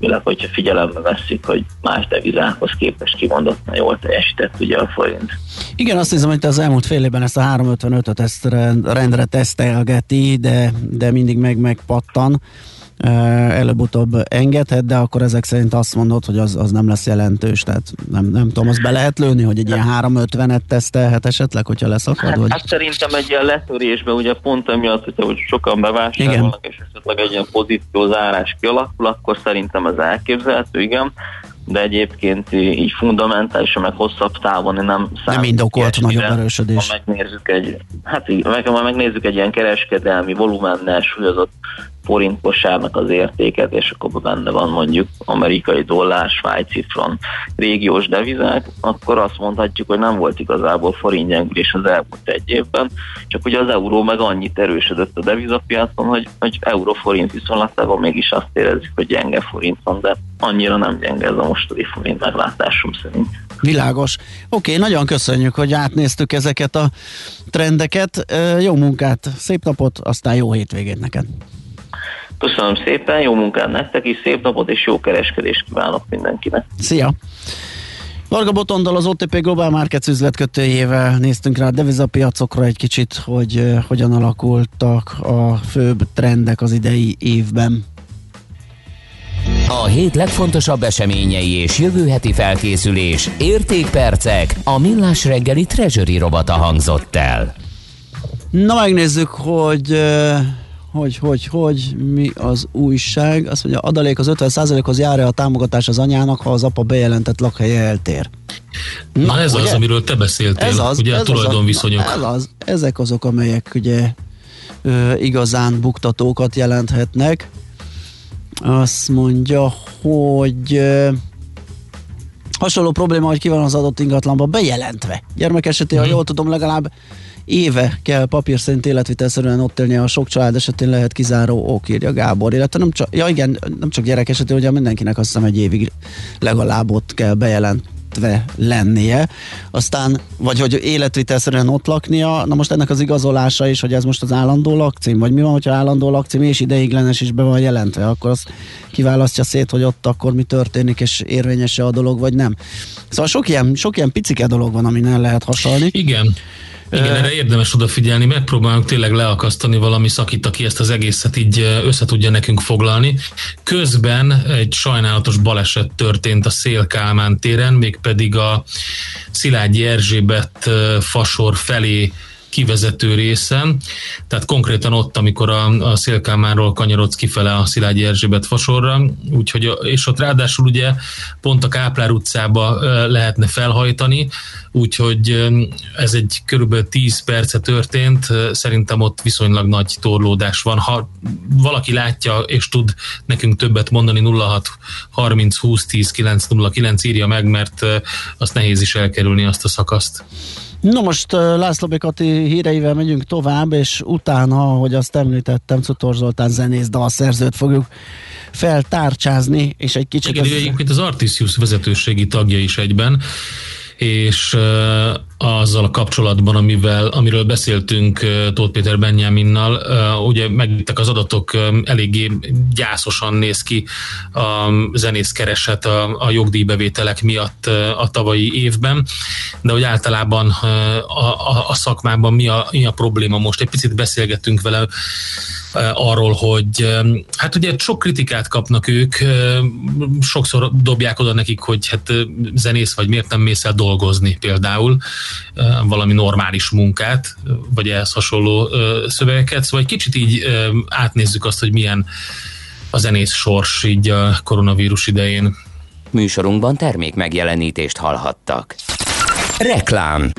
[SPEAKER 21] főleg, hogyha figyelembe veszik, hogy más devizákhoz képest kimondottan jól teljesített ugye a forint.
[SPEAKER 5] Igen, azt hiszem, hogy az elmúlt fél évben ezt a 355-öt ezt rendre tesztelgeti, de, de mindig meg megpattan előbb-utóbb engedhet, de akkor ezek szerint azt mondod, hogy az, az nem lesz jelentős, tehát nem, nem tudom, az be lehet lőni, hogy egy ilyen 350-et tesztelhet esetleg, hogyha leszakad?
[SPEAKER 21] Hát,
[SPEAKER 5] vagy?
[SPEAKER 21] hát szerintem egy ilyen letörésben ugye pont emiatt, hogyha hogy sokan bevásárolnak, és esetleg egy ilyen pozíció zárás kialakul, akkor szerintem ez elképzelhető, igen de egyébként így fundamentálisan, meg hosszabb távon nem számít.
[SPEAKER 5] Nem indokolt nagyobb erősödés.
[SPEAKER 21] Ha megnézzük egy, hát meg, ha megnézzük egy ilyen kereskedelmi volumennel súlyozott forint kosárnak az értéket, és akkor benne van mondjuk amerikai dollár, svájci frank, régiós devizák, akkor azt mondhatjuk, hogy nem volt igazából forint gyengülés az elmúlt egy évben, csak ugye az euró meg annyit erősödött a devizapiacon, hogy, hogy euró-forint viszonylatában mégis azt érezzük, hogy gyenge forint van, de annyira nem gyenge ez a mostani forint meglátásom szerint.
[SPEAKER 5] Világos. Oké, okay, nagyon köszönjük, hogy átnéztük ezeket a trendeket. Jó munkát, szép napot, aztán jó hétvégét neked!
[SPEAKER 21] Köszönöm szépen, jó munkát nektek is, szép napot és jó kereskedést kívánok mindenkinek.
[SPEAKER 5] Szia! Varga Botondal az OTP Global Markets üzletkötőjével néztünk rá a devizapiacokra egy kicsit, hogy uh, hogyan alakultak a főbb trendek az idei évben.
[SPEAKER 7] A hét legfontosabb eseményei és jövő heti felkészülés, értékpercek, a millás reggeli treasury robata hangzott el.
[SPEAKER 5] Na megnézzük, hogy uh, hogy, hogy, hogy, mi az újság? Azt mondja, adalék az 50%-hoz jár a támogatás az anyának, ha az apa bejelentett lakhelye eltér.
[SPEAKER 6] Na, Na ez ugye? az, amiről te beszéltél, ez az, ugye ez a tulajdonviszonyok.
[SPEAKER 5] Az, ez az, ezek azok, amelyek ugye ö, igazán buktatókat jelenthetnek. Azt mondja, hogy ö, hasonló probléma, hogy ki van az adott ingatlanban bejelentve. Gyermek esetén, hmm. ha mhm. jól tudom, legalább éve kell papír szerint életvitelszerűen ott élni, a sok család esetén lehet kizáró ok, írja Gábor. Illetve nem csak, ja igen, nem csak gyerek esetén, ugye mindenkinek azt hiszem egy évig legalább ott kell bejelent lennie, aztán, vagy hogy életvitelszerűen ott laknia, na most ennek az igazolása is, hogy ez most az állandó lakcím, vagy mi van, hogyha állandó lakcím és ideiglenes is be van jelentve, akkor az kiválasztja szét, hogy ott akkor mi történik, és érvényese a dolog, vagy nem. Szóval sok ilyen, sok ilyen picike dolog van, amin el lehet hasalni.
[SPEAKER 6] Igen. Igen, erre érdemes odafigyelni, megpróbálunk tényleg leakasztani valami szakít, aki ezt az egészet így össze tudja nekünk foglalni. Közben egy sajnálatos baleset történt a Szélkálmán téren, mégpedig a Szilágyi Erzsébet fasor felé kivezető részen, tehát konkrétan ott, amikor a, a Szélkámáról kanyarodsz kifele a Szilágyi Erzsébet fasorra, úgyhogy, és ott ráadásul ugye pont a Káplár utcába lehetne felhajtani, úgyhogy ez egy körülbelül 10 perce történt, szerintem ott viszonylag nagy torlódás van. Ha valaki látja és tud nekünk többet mondani, 06 30 20 10 909 írja meg, mert azt nehéz is elkerülni azt a szakaszt.
[SPEAKER 5] No most László Békati híreivel megyünk tovább, és utána, hogy azt említettem, Cutor Zoltán zenész dalszerzőt fogjuk feltárcsázni, és egy kicsit...
[SPEAKER 6] Igen, az... egyébként az Artisius vezetőségi tagja is egyben, és azzal a kapcsolatban, amivel, amiről beszéltünk Tóth Péter Benyáminnal, ugye megjöttek az adatok, eléggé gyászosan néz ki a zenészkereset a, a jogdíjbevételek miatt a tavalyi évben, de hogy általában a, a, a szakmában mi a, mi a probléma most. Egy picit beszélgettünk vele arról, hogy hát ugye sok kritikát kapnak ők, sokszor dobják oda nekik, hogy hát zenész vagy miért nem mész el dolgozni például, valami normális munkát, vagy ehhez hasonló szövegeket, szóval egy kicsit így átnézzük azt, hogy milyen a zenész sors így a koronavírus idején.
[SPEAKER 7] Műsorunkban termék megjelenítést hallhattak. Reklám